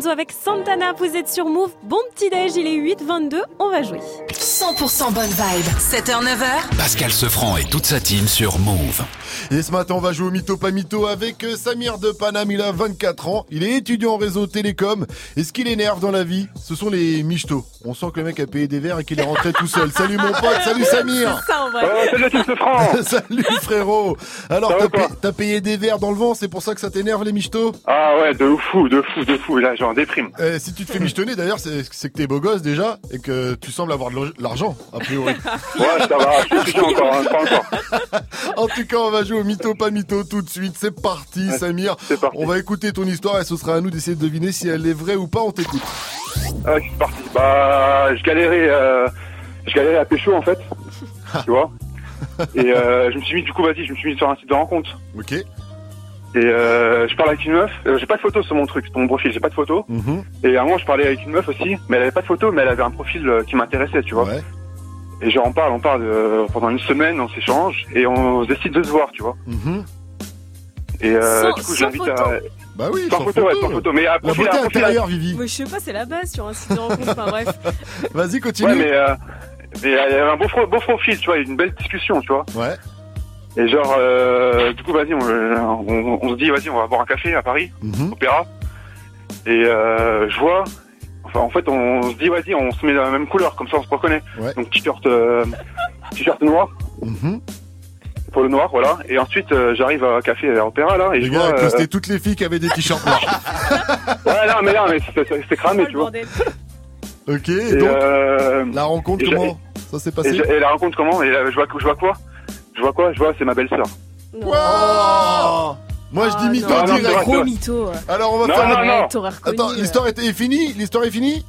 Alonso avec Santana, vous êtes sur Move. Bon petit déj, il est 8h22, on va jouer. 100% bonne vibe. 7h, 9h. Pascal Sefranc et toute sa team sur Move. Et ce matin, on va jouer au mytho pas mytho avec euh, Samir de Paname. Il a 24 ans. Il est étudiant en réseau télécom. Et ce qui l'énerve dans la vie, ce sont les michtos. On sent que le mec a payé des verres et qu'il est rentré tout seul. Salut mon pote, salut Samir. Ça salut salut frérot. Alors, t'as payé, t'as payé des verres dans le vent, c'est pour ça que ça t'énerve les michtos? Ah ouais, de fou, de fou, de fou. Là, j'en déprime. Eh, si tu te fais michetonner, d'ailleurs, c'est c'est que t'es beau gosse déjà et que tu sembles avoir de l'o- l'argent, a priori. Ouais, ça va, je suis encore, hein, pas encore. En tout cas, on va jouer au mytho pas mytho tout de suite. C'est parti, Ouais, Samir. c'est parti. On va écouter ton histoire et ce sera à nous d'essayer de deviner si elle est vraie ou pas. On t'écoute. Ah, c'est parti. Bah, je galérais, euh, je galérais à pécho en fait, tu vois. Et euh, je me suis mis, du coup, vas-y, je me suis mis sur un site de rencontre. Ok. Et euh, je parle avec une meuf. Euh, j'ai pas de photo sur mon truc, sur mon profil, j'ai pas de photo. Mhm. Et à un moment, je parlais avec une meuf aussi, mais elle avait pas de photo, mais elle avait un profil euh, qui m'intéressait, tu vois. Et genre, on parle, on parle euh, pendant une semaine, on s'échange, et on décide de se voir, tu vois. Mhm. Et euh, Sans- du coup, sans j'invite à. photo. Bah oui, sans, photo, ouais, sans photo. Mais à La profil, beauté à profil- intérieure, Vivi. Mais je sais pas, c'est la base sur un site de rencontre. Enfin bref. Vas-y, continue. Ouais, mais, euh, mais elle avait un beau, fro- beau profil, tu vois, une belle discussion, tu vois. Ouais. Et genre, euh, du coup, vas-y, on, on, on se dit, vas-y, on va boire un café à Paris, Mhm. Opéra. Et euh, je vois, enfin, en fait, on se dit, vas-y, on se met dans la même couleur, comme ça, on se reconnaît. Ouais. Donc, t-shirt, euh, t-shirt noir, Mhm. pour le noir, voilà. Et ensuite, euh, j'arrive à un café à Opéra, là, et Le je gars vois... a euh, toutes les filles qui avaient des t-shirts noirs. ouais, non, mais non, mais c'était cramé, tu vois. ok, Et, donc, euh, la rencontre, et comment? Ça s'est Et, passé? et la rencontre comment? Et là, je vois, je vois quoi? Je vois quoi? Je vois, c'est ma belle-sœur. Wow Moi, je dis mytho non, non, c'est direct. Gros mytho. ouais. Alors, on va Non, faire... non, non. T'aurais reconnu. Attends, l'histoire est est finie? L'histoire est finie?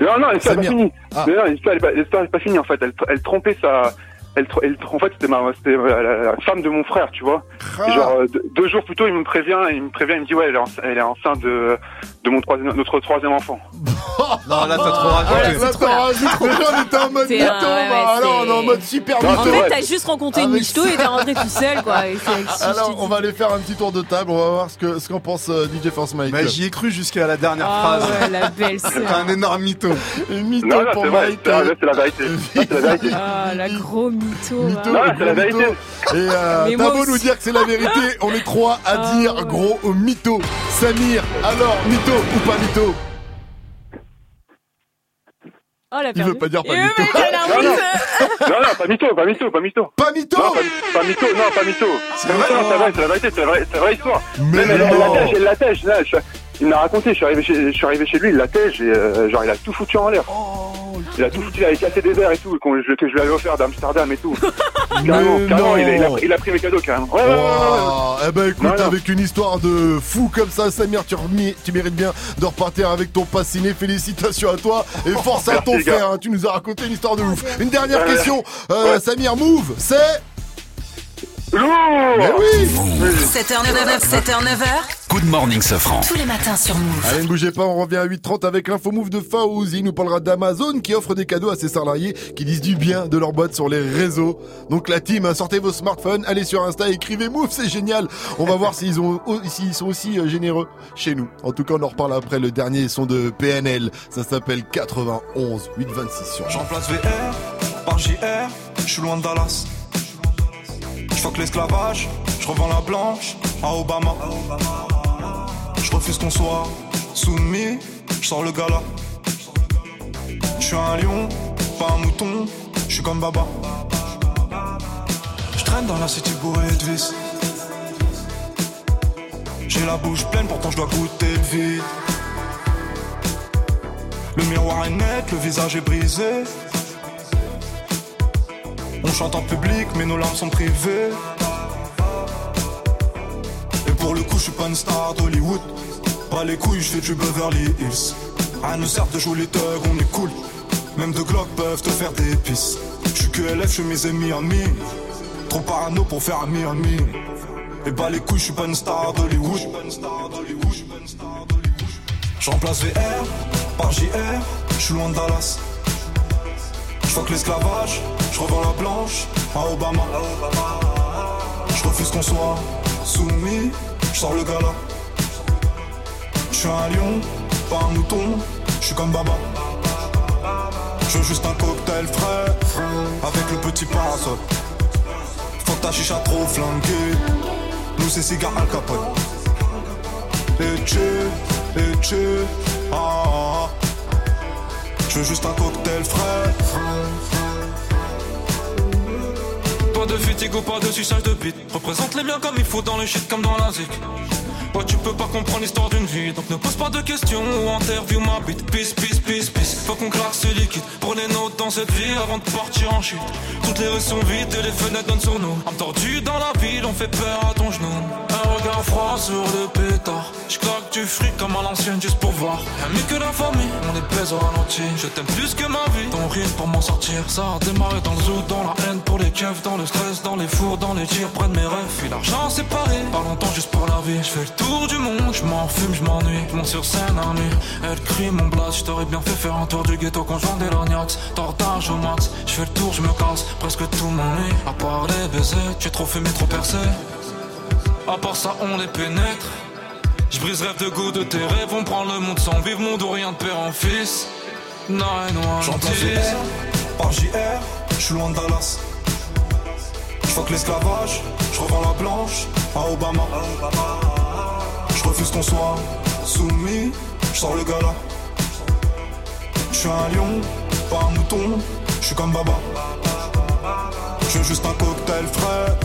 Non, non, l'histoire n'est pas Samir. finie. Ah. Mais non, l'histoire n'est pas, l'histoire n'est pas finie en fait. Elle, elle trompait sa. Elle, elle, en fait, c'était ma, c'était la, la- la femme de mon frère, tu vois. Ah. Et Genre euh, deux, deux jours plus tôt, il me prévient, il me prévient, il me dit ouais, elle est, ence- elle est enceinte de, de mon troisième, notre troisième enfant. Non, là, t'as trop Ah, rajouté. là, t'en rajoutes. Déjà, on était en mode mytho, un- ouais, bah, alors on est en mode super mytho. En fait, t'as juste rencontré une michto et t'es rentré tout seul, quoi. Alors, on va aller faire un petit tour de table. On va voir ce que ce qu'en pense euh, DJ Force Mike. Bah, j'y ai cru jusqu'à la dernière Ah phrase. ouais, la belle C'est sœur. un énorme mytho. Une mytho Non, non, pour c'est vrai, Mike. c'est la, c'est la vérité. C'est la vérité. Ah, la gros mytho. Mytho, hein. Non, gros c'est la vérité. Et euh, t'as beau nous dire que c'est la vérité, on est trois à Ah dire gros au mytho. Samir, alors mytho ou pas mytho? Oh, la Il veut pas dire pas le mytho. Non, non. Non, non, pas mytho, pas mytho, pas mytho. Pas mytho Non, pas, pas mytho, non, pas mytho. C'est Non, vrai non, c'est vrai, c'est la vérité, c'est la vraie, c'est la vraie histoire. Mais Même elle, elle non. l'attège, elle l'attège. Là, je- Il m'a raconté, je suis arrivé chez, je suis arrivé chez lui, il l'attège et euh, genre il a tout foutu en l'air. Oh, Il a tout foutu, il avait cassé des verres et tout, qu'on- que je lui avais offert d'Amsterdam et tout. carrément, Mais carrément, il a, il, a, non. il a pris mes cadeaux carrément. Ouais, ouais, ouais, ouais, ouais. Eh ben écoute, Non, non. avec une histoire de fou comme ça, Samir, tu, remis- tu mérites bien de repartir avec ton pass ciné. Félicitations à toi et force à Merci, ton les gars. frère. hein. Tu nous as raconté une histoire de ouf. Une dernière Ouais. question, euh, Ouais. Samir, move, c'est Lourd Mais oui 7h, 9h, 7h, 9h. Good morning, Sofran. Tous les matins sur Move. Allez, ne bougez pas, on revient à 8h30 avec l'info move de Faouzi. Il nous parlera d'Amazon qui offre des cadeaux à ses salariés qui disent du bien de leur boîte sur les réseaux. Donc la team, hein, sortez vos smartphones, allez sur Insta, écrivez Move, c'est génial. On va voir s'ils ont, s'ils sont aussi euh, généreux chez nous. En tout cas, on en reparle après le dernier son de PNL. Ça s'appelle 91 826 sur J'emplace VR par JR, je suis loin de Dallas. Je fuck l'esclavage, je revends la blanche à Obama. Je refuse qu'on soit soumis, je sors le gala. Je suis un lion, pas un mouton, je suis comme Baba. Je traîne dans la city bourrée de vis. J'ai la bouche pleine, pourtant je dois goûter le vide. Le miroir est net, le visage est brisé. On chante en public, mais nos larmes sont privées. Et pour le coup, je suis pas une star d'Hollywood. Pas les couilles, je fais du Beverly Hills. À nous sert de jouer les thugs, on est cool. Même deux Glock peuvent te faire des pisses. Je suis que LF, je suis mes amis. Trop parano pour faire ami ami. Et bah les couilles, je suis pas une star d'Hollywood. J'emplace VR par JR, je suis loin de Dallas. Je fuck l'esclavage, je revends la blanche à Obama. Je refuse qu'on soit soumis, je sors le gala. Je suis un lion, pas un mouton, je suis comme Baba. Je veux juste un cocktail frais, avec le petit parasol. Faut que ta chicha trop flanquée, nous c'est cigare Al Capone. Et tu, et tu, ah, ah, ah. Je veux juste un cocktail de fatigue ou pas de de bite. Représente les biens comme il faut dans le shit comme dans la zik. Ouais, tu peux pas comprendre l'histoire d'une vie, donc ne pose pas de questions ou interview ma bite. Peace, peace, peace, peace. Faut qu'on claque ce liquide. Prenez notes dans cette vie avant de partir en chute. Toutes les rues sont vides et les fenêtres donnent sur nous. Tordue dans la ville, on fait peur à ton genou. Regard froid sur le pétard. J'claque du fric comme à l'ancienne juste pour voir. Rien mieux que la famille, on est baise au ralenti. Je t'aime plus que ma vie. Ton rire pour m'en sortir. Ça a démarré dans le zoo, dans la haine pour les keufs, dans le stress, dans les fours, dans les tirs, de mes rêves. Puis l'argent séparé, pas longtemps juste pour la vie. Je fais le tour du monde, je m'en fume, je m'ennuie. Je monte sur scène à nuit. Elle crie mon blast, je t'aurais bien fait faire un tour du ghetto conjoint des lorgnax. Tortage au max, je fais le tour, je me casse. Presque tout m'ennuie. À part les baisers, tu es trop fumé, trop percé. À part ça, on les pénètre. Je brise rêve de goût de tes rêves, on prend le monde sans vivre, mon dos rien de père en fils. Nine, one, J'emplace VR par JR, je suis loin de Dallas. Je fuck l'esclavage, je revends la blanche à Obama. Je refuse qu'on soit soumis, je sors le gala. Je suis un lion, pas un mouton, je suis comme Baba. Je juste un cocktail frais,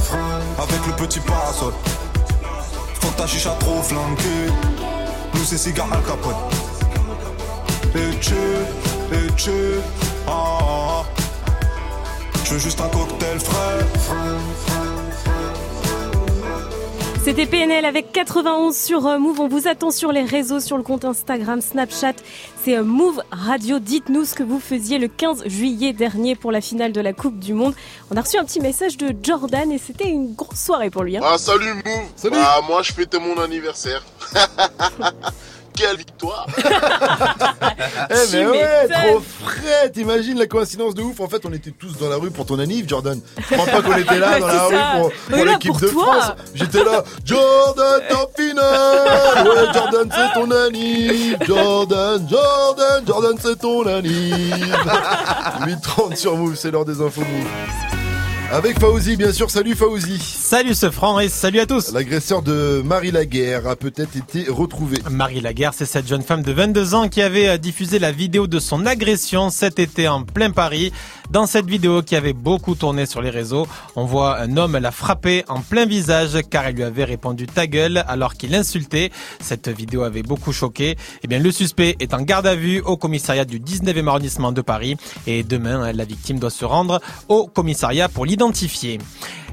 avec le petit parasol. Ta chicha trop flanquée, nous c'est cigare Al Capone. Et tu, et tu, ah, ah, ah. Veux juste un cocktail frais. C'était PNL avec 91 sur euh, Move. On vous attend sur les réseaux, sur le compte Instagram, Snapchat. C'est euh, Move Radio. Dites-nous ce que vous faisiez le 15 juillet dernier pour la finale de la Coupe du Monde. On a reçu un petit message de Jordan et c'était une grosse soirée pour lui. hein. Ah salut Move Ah moi je fêtais mon anniversaire. Quelle victoire Eh mais ouais, trop frais T'imagines la coïncidence de ouf En fait, on était tous dans la rue pour ton anniv, Jordan. Je crois pas qu'on était là dans la rue pour, l'équipe de toi. France. J'étais là, Jordan en finale Ouais, Jordan, c'est ton anniv Jordan, Jordan, Jordan, c'est ton anniv 8h30 sur Move, c'est l'heure des infos Move. Avec Fauzi, bien sûr. Salut Fauzi. Salut ce franc et salut à tous. L'agresseur de Marie Laguerre a peut-être été retrouvé. Marie Laguerre, c'est cette jeune femme de 22 ans qui avait euh, diffusé la vidéo de son agression cet été en plein Paris. Dans cette vidéo qui avait beaucoup tourné sur les réseaux, on voit un homme la frapper en plein visage car elle lui avait répondu ta gueule alors qu'il l'insultait. Cette vidéo avait beaucoup choqué. Eh bien, le suspect est en garde à vue au commissariat du 19e arrondissement de Paris et demain, la victime doit se rendre au commissariat pour l'identifier.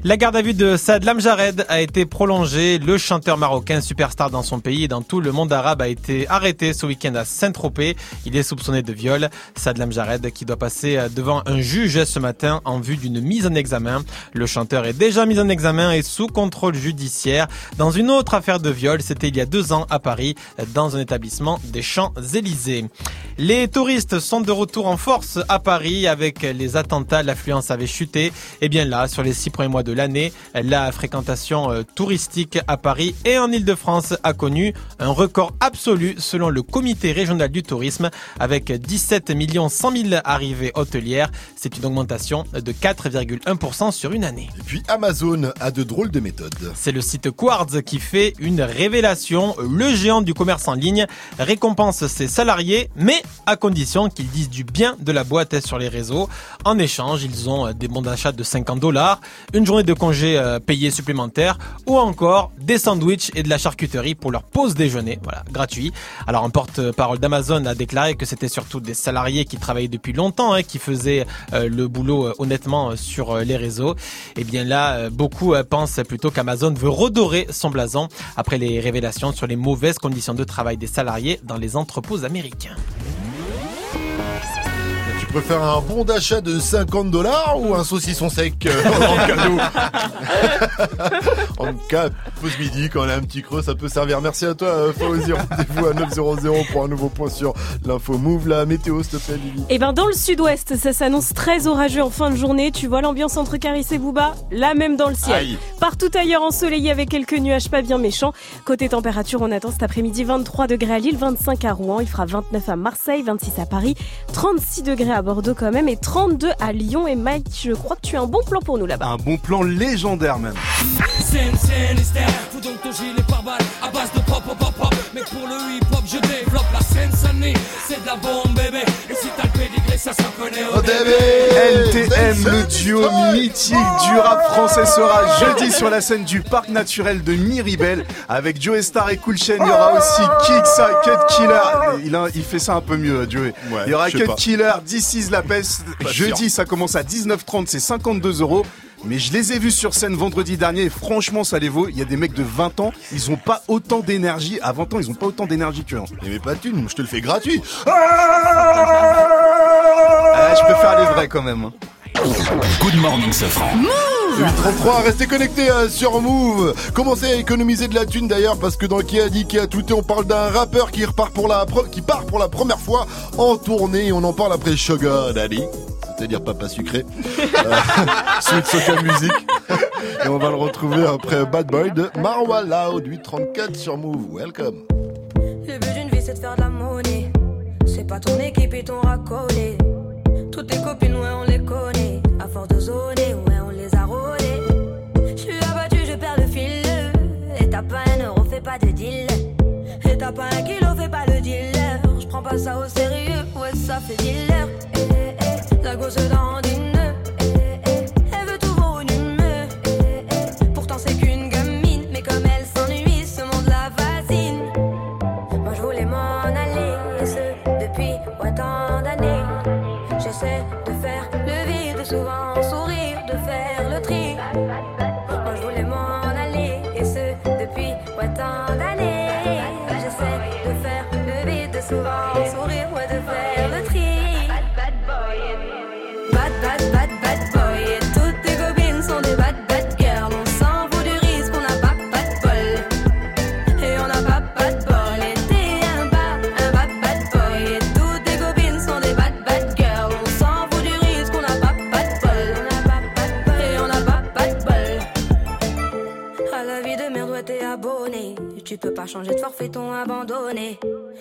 La garde à vue de Saad Lamjared a été prolongée. Le chanteur marocain, superstar dans son pays et dans tout le monde arabe, a été arrêté ce week-end à Saint-Tropez. Il est soupçonné de viol. Saad Lamjared qui doit passer euh, devant un juge ce matin en vue d'une mise en examen. Le chanteur est déjà mis en examen et sous contrôle judiciaire dans une autre affaire de viol. C'était il y a deux ans à Paris, dans un établissement des Champs-Élysées. Les touristes sont de retour en force à Paris avec les attentats. L'affluence avait chuté. Et bien là, sur les six premiers mois de l'année, la fréquentation euh, touristique à Paris et en Ile-de-France a connu un record absolu selon le comité régional du tourisme avec 17 100 000 arrivées hôtelières. C'est une augmentation de 4,1% sur une année. Et puis Amazon a de drôles de méthodes. C'est le site Quartz qui fait une révélation. Le géant du commerce en ligne récompense ses salariés, mais à condition qu'ils disent du bien de la boîte sur les réseaux. En échange, ils ont des bons d'achat de 50 dollars, une journée de congé euh, payée supplémentaire ou encore des sandwichs et de la charcuterie pour leur pause déjeuner, voilà, gratuit. Alors un porte-parole d'Amazon a déclaré que c'était surtout des salariés qui travaillaient depuis longtemps, hein, qui faisaient euh, le boulot euh, honnêtement sur les réseaux. Et bien là, beaucoup pensent plutôt qu'Amazon veut redorer son blason après les révélations sur les mauvaises conditions de travail des salariés dans les entrepôts américains. Tu préfères un bon d'achat de 50 dollars ou un saucisson sec euh, en cadeau En cas, pause midi, quand on a un petit creux, ça peut servir. Merci à toi, euh, Fawzi. Rendez-vous à 900 pour un nouveau point sur l'info Move. La météo, s'il te plaît, Lily. Eh ben dans le sud-ouest, ça s'annonce très orageux en fin de journée. Tu vois l'ambiance entre Caris et Booba? La même dans le ciel. Aïe. Partout ailleurs ensoleillé avec quelques nuages pas bien méchants. Côté température, on attend cet après-midi 23 degrés à Lille, 25 à Rouen, il fera 29 à Marseille, 26 à Paris, 36 degrés à Bordeaux quand même et 32 à Lyon. Et Mike, je crois que tu as un bon plan pour nous là-bas. Un bon plan légendaire même. Scène, scène, hystère, faut donc ton gilet par balle à base de pop, pop, pop, pop. Mais pour le hip hop, je développe la scène. C'est de la bombe, bébé. Et si t'as le pédigré, LTM, le duo mythique du rap français sera jeudi sur la scène du parc naturel de Miribel avec Joe Star et Cool Chain. Il y aura aussi Kiksa, Cut Killer. Il, a- il fait ça un peu mieux, Joe. il y aura Cut. Killer, This is la peste. Jeudi, ça commence à 19h30, c'est 52 euros. Mais je les ai vus sur scène vendredi dernier et franchement, ça les vaut. Il y a des mecs de 20 ans, ils ont pas autant d'énergie. À 20 ans, ils ont pas autant d'énergie que. Mais, mais pas de thune, je te le fais gratuit. Ah, je peux faire les vrais quand même. hein. Good morning, Safran. 833, restez connectés euh, sur Move. Commencez à économiser de la thune d'ailleurs parce que dans qui a dit qui a touté, on parle d'un rappeur qui repart pour la qui part pour la première fois en tournée et on en parle après Sugar Daddy. C'est-à-dire papa sucré. Euh, Sweet Soca Music. Et on va le retrouver après Bad Boy de Marwa Loud 834 sur Move. Welcome. Le but d'une vie c'est de faire de la monnaie. C'est pas ton équipe et ton racolé. Toutes tes copines, ouais, on les connaît. À force de zoner, ouais, on les a rôlées. Je suis abattu, je perds le fil. Et t'as pas un euro, fais pas de deal. Et t'as pas un kilo, fais pas le dealer. Je prends pas ça au sérieux, ouais, ça fait dealer. La gosse dans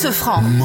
Morning Sofran.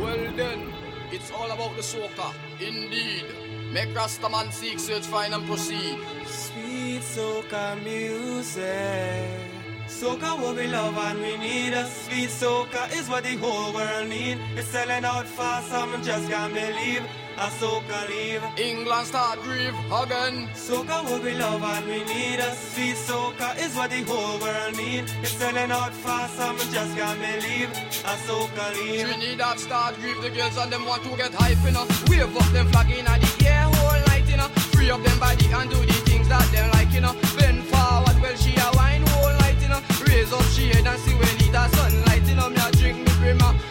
Well then, it's all about the soca. Indeed. Make Rastaman seek, search, find and proceed. Sweet soca music. Soca what we love and we need. A sweet soca is what the whole world need. It's selling out fast, some just can't believe. A soca leave. England start grieve again. Soca what we love and we need. A sweet soca is what the whole world need. It's selling out fast, some just can't believe. A soca leave. Trinidad start grieve the girls and them want to get hype, know. Wave up them flag in the air whole night, you know. Free up them body and do the things that them like, you you know. Raise up she head and see when it a sunlight, you know. Me a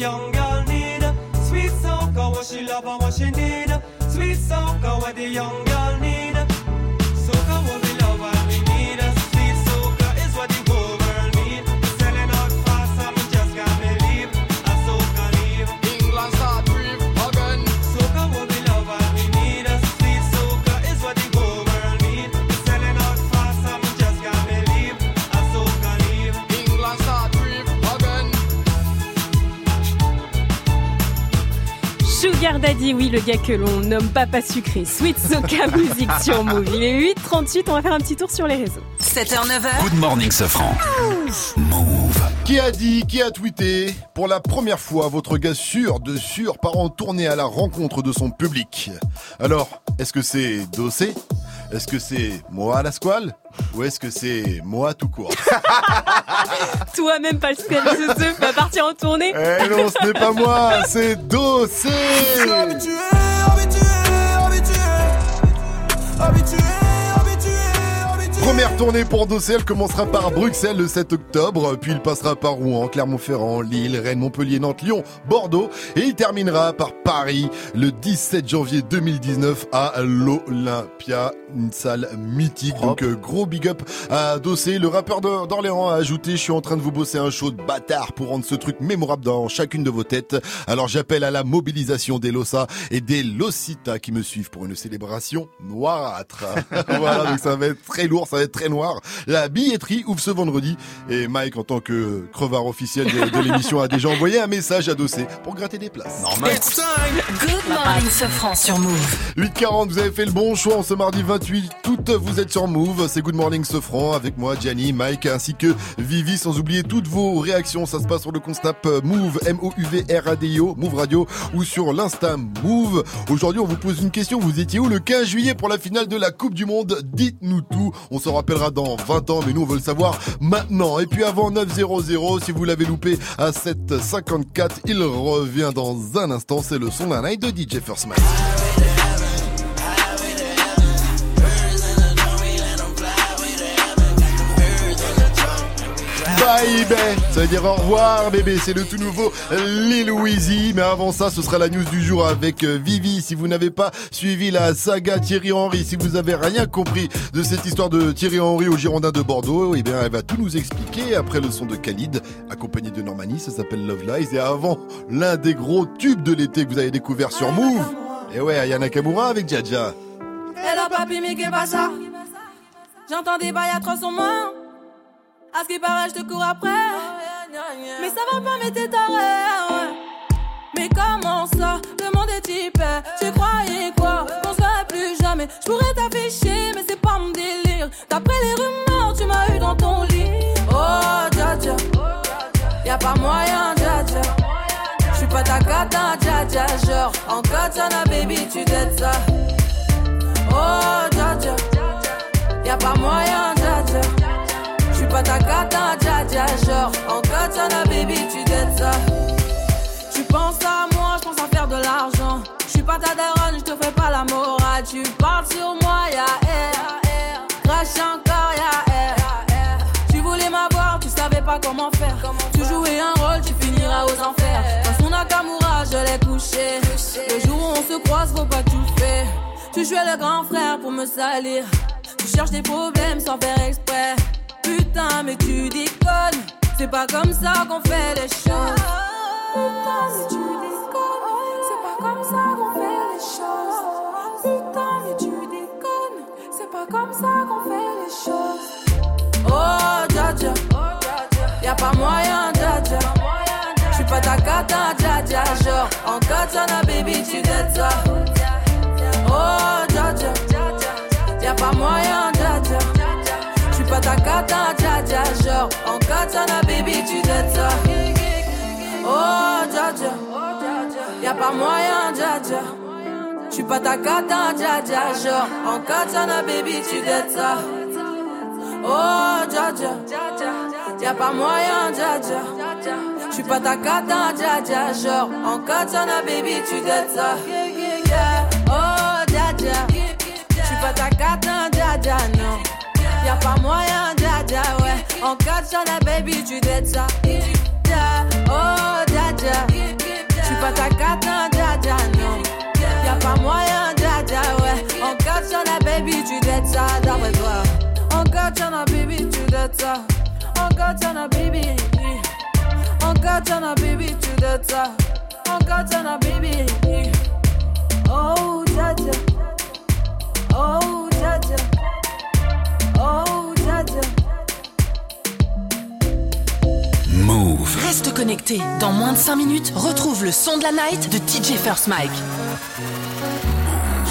young girl need. Sweet soca, what she love and what she need. Sweet soca, what the young girl need. Sugar Daddy, oui, le gars que l'on nomme Papa Sucré. Sweet Soca Music sur Move. Il est 8h38, on va faire un petit tour sur les réseaux. 7h, 9h. Good morning, Sofran. Qui a dit, qui a tweeté Pour la première fois, votre gars sûr de sûr part en tournée à la rencontre de son public? Alors, est-ce que c'est Dossé Est-ce que c'est moi à la squale Ou est-ce que c'est moi tout court Toi-même, Pascal Zezeux, va partir en tournée. Eh non, ce n'est pas moi, c'est Dossé habitué, habitué, habitué, habitué. Première tournée pour Dossé, elle commencera par Bruxelles le 7 octobre, puis il passera par Rouen, Clermont-Ferrand, Lille, Rennes, Montpellier, Nantes, Lyon, Bordeaux, et il terminera par Paris le 17 janvier 2019 à l'Olympia, une salle mythique. Donc euh, gros big up à Dossé. Le rappeur d'Or- d'Orléans a ajouté, je suis en train de vous bosser un show de bâtard pour rendre ce truc mémorable dans chacune de vos têtes. Alors j'appelle à la mobilisation des Lossa et des Losita qui me suivent pour une célébration noirâtre. voilà, donc ça va être très lourd, ça va être très noir. La billetterie ouvre ce vendredi et Mike, en tant que crevard officiel de, de l'émission, a déjà envoyé un message à Dossé pour gratter des places. Normal. Good morning, Sofran sur Move. 8h40, vous avez fait le bon choix en ce mardi 28 août. Vous êtes sur Move. C'est Good Morning Sofran avec moi, Gianni, Mike, ainsi que Vivi. Sans oublier toutes vos réactions. Ça se passe sur le Constap Move, M-O-U-V-R-A-D-I-O, Move Radio ou sur l'Insta Move. Aujourd'hui, on vous pose une question. Vous étiez où le 15 juillet pour la finale de la Coupe du Monde? Dites-nous tout. On s'en rappellera dans 20 ans, mais nous, on veut le savoir maintenant. Et puis avant 9.00, si vous l'avez loupé à 7.54, il revient dans un instant. C'est le son d'un night de DJ First Man. Ça veut dire au revoir bébé. C'est le tout nouveau Lil Weezy. Mais avant ça, ce sera la news du jour avec euh, Vivi. Si vous n'avez pas suivi la saga Thierry Henry, si vous avez rien compris de cette histoire de Thierry Henry au Girondin de Bordeaux, eh bien, elle va tout nous expliquer après le son de Khalid, accompagné de Normani. Ça s'appelle Love Lies. Et avant, l'un des gros tubes de l'été que vous avez découvert sur Move. Et ouais, Ayana Nakamura avec Jaja. J'entends des bails atroces en main. À ce qui paraît, je te cours après. Mais ça va pas, mais t'es taré. ouais. Mais comment ça Le monde est typé. Tu croyais quoi? Qu'on se plus jamais. Je pourrais t'afficher, mais c'est pas mon délire. D'après les rumeurs, tu m'as eu dans ton lit. Oh, dja dja. Y'a pas moyen, dja dja. J'suis pas ta cata, dja dja. Genre, en katana, baby, tu t'aides ça. Oh, dja dja. Y'a pas moyen, tu penses à moi, je pense à faire de l'argent. Je suis pas ta daronne, je te fais pas la morale. Tu parles sur moi, y'a air. Crash encore, y'a air. Tu voulais m'avoir, tu savais pas comment faire. Tu jouais un rôle, tu finiras aux enfers. Dans son Nakamura, je l'ai couché. Le jour où on se croise, faut pas tout faire. Tu jouais le grand frère pour me salir. Tu cherches des problèmes sans faire exprès. Putain, mais tu déconnes. C'est pas comme ça qu'on fait les choses. Putain, mais tu déconnes. C'est pas comme ça qu'on fait les choses. Putain, mais tu déconnes. C'est pas comme ça qu'on fait les choses. Oh, dja dja. Y'a pas moyen, dja dja. J'suis pas ta cata, dja dja. Genre, en katana, baby, tu ça. J'suis pas ta cata, dja dja. Genre, en katana, baby, tu t'aides ça. Oh, dja dja. Y'a pas moyen, dja dja. J'suis pas ta cata, dja dja. Genre, en katana, baby, tu t'aides ça. Oh, dja dja. Y'a pas moyen, dja dja. J'suis pas ta cata, dja dja. Genre, en katana, baby, tu t'aides ça. Oh, dja dja. J'suis pas ta cata, dja dja, non. Y'a pas moyen, dja ouais. En katana, baby, tu t'aides ça. Dja, Oh, dja dja. J'suis pas ta cata, dja dja, non. Y'a pas moyen, dja ouais. En katana, baby, tu t'aides ça, d'après toi. En katana, baby, tu t'aides ça. En katana, baby. En katana, baby, tu t'aides ça. En katana, baby. Oh, dja dja. Oh, dja Move. Reste connecté. Dans moins de 5 minutes, retrouve le son de la night de DJ First Mike.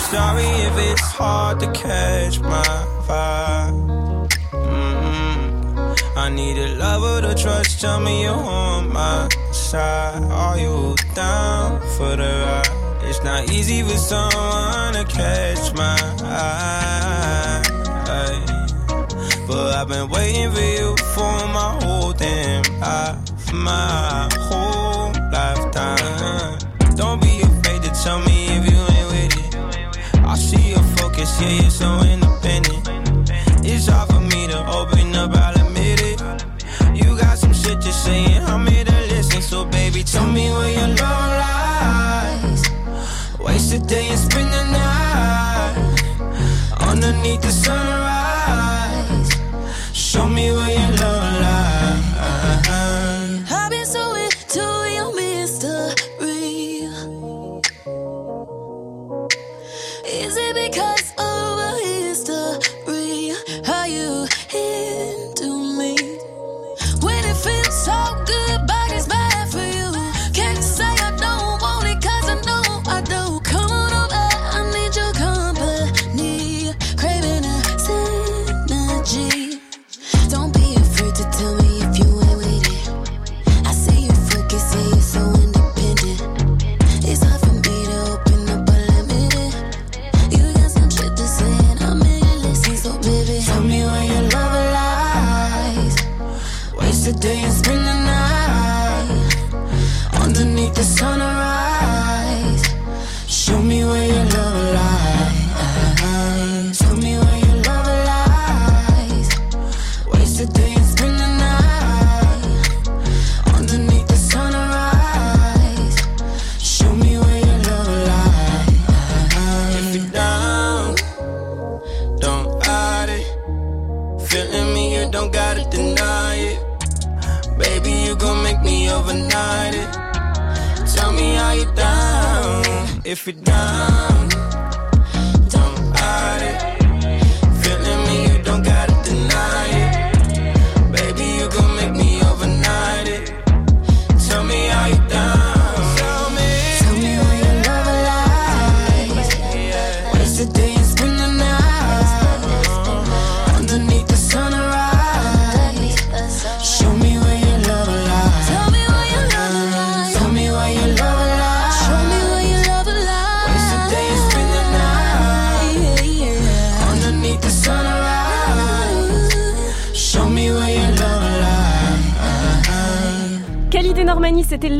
Sorry if it's hard to catch my vibe. Mm-mm. I need a lover to trust. Tell me you're on my side. Are you down for the ride? It's not easy for someone to catch my eye. But I've been waiting for you for my whole my whole lifetime. Don't be afraid to tell me if you ain't with it. I see your focus, yeah, you're so independent. It's hard for me to open up, I'll admit it. You got some shit to say, I'm here to listen. So, baby, tell me where your love lies. Waste a day and spend the night underneath the sunrise.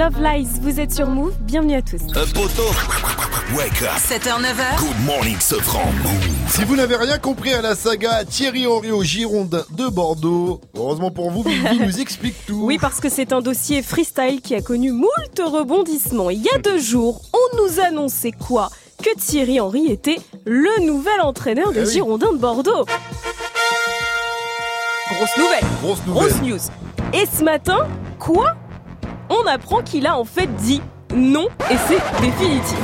Love Lies. Vous êtes sur Move. Bienvenue à tous. Euh, Wake up. 7h, 9h. Good morning, Sofran. Si vous n'avez rien compris à la saga Thierry Henry au Girondin de Bordeaux, heureusement pour vous, Vivi nous explique tout. Oui, parce que c'est un dossier freestyle qui a connu moult rebondissements. Il y a deux jours, on nous annonçait quoi? Que Thierry Henry était le nouvel entraîneur des Eh oui. Girondins de Bordeaux. Grosse nouvelle. Grosse nouvelle. Grosse news. Et ce matin, quoi? On apprend qu'il a en fait dit non et c'est définitif.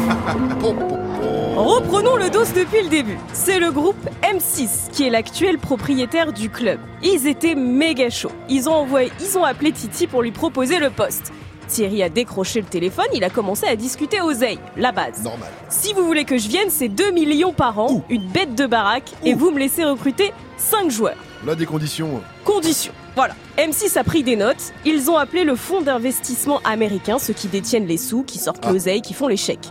Reprenons le dos depuis le début. C'est le groupe M6 qui est l'actuel propriétaire du club. Ils étaient méga chauds. Ils ont envoyé, ils ont appelé Titi pour lui proposer le poste. Thierry a décroché le téléphone, il a commencé à discuter aux ailes, la base. Normal. Si vous voulez que je vienne, c'est 2 millions par an, une bête de baraque, et vous me laissez recruter 5 joueurs. Là, des conditions. Conditions. Voilà. M6 a pris des notes. Ils ont appelé le fonds d'investissement américain, ceux qui détiennent les sous, qui sortent l'oseille, qui font les chèques.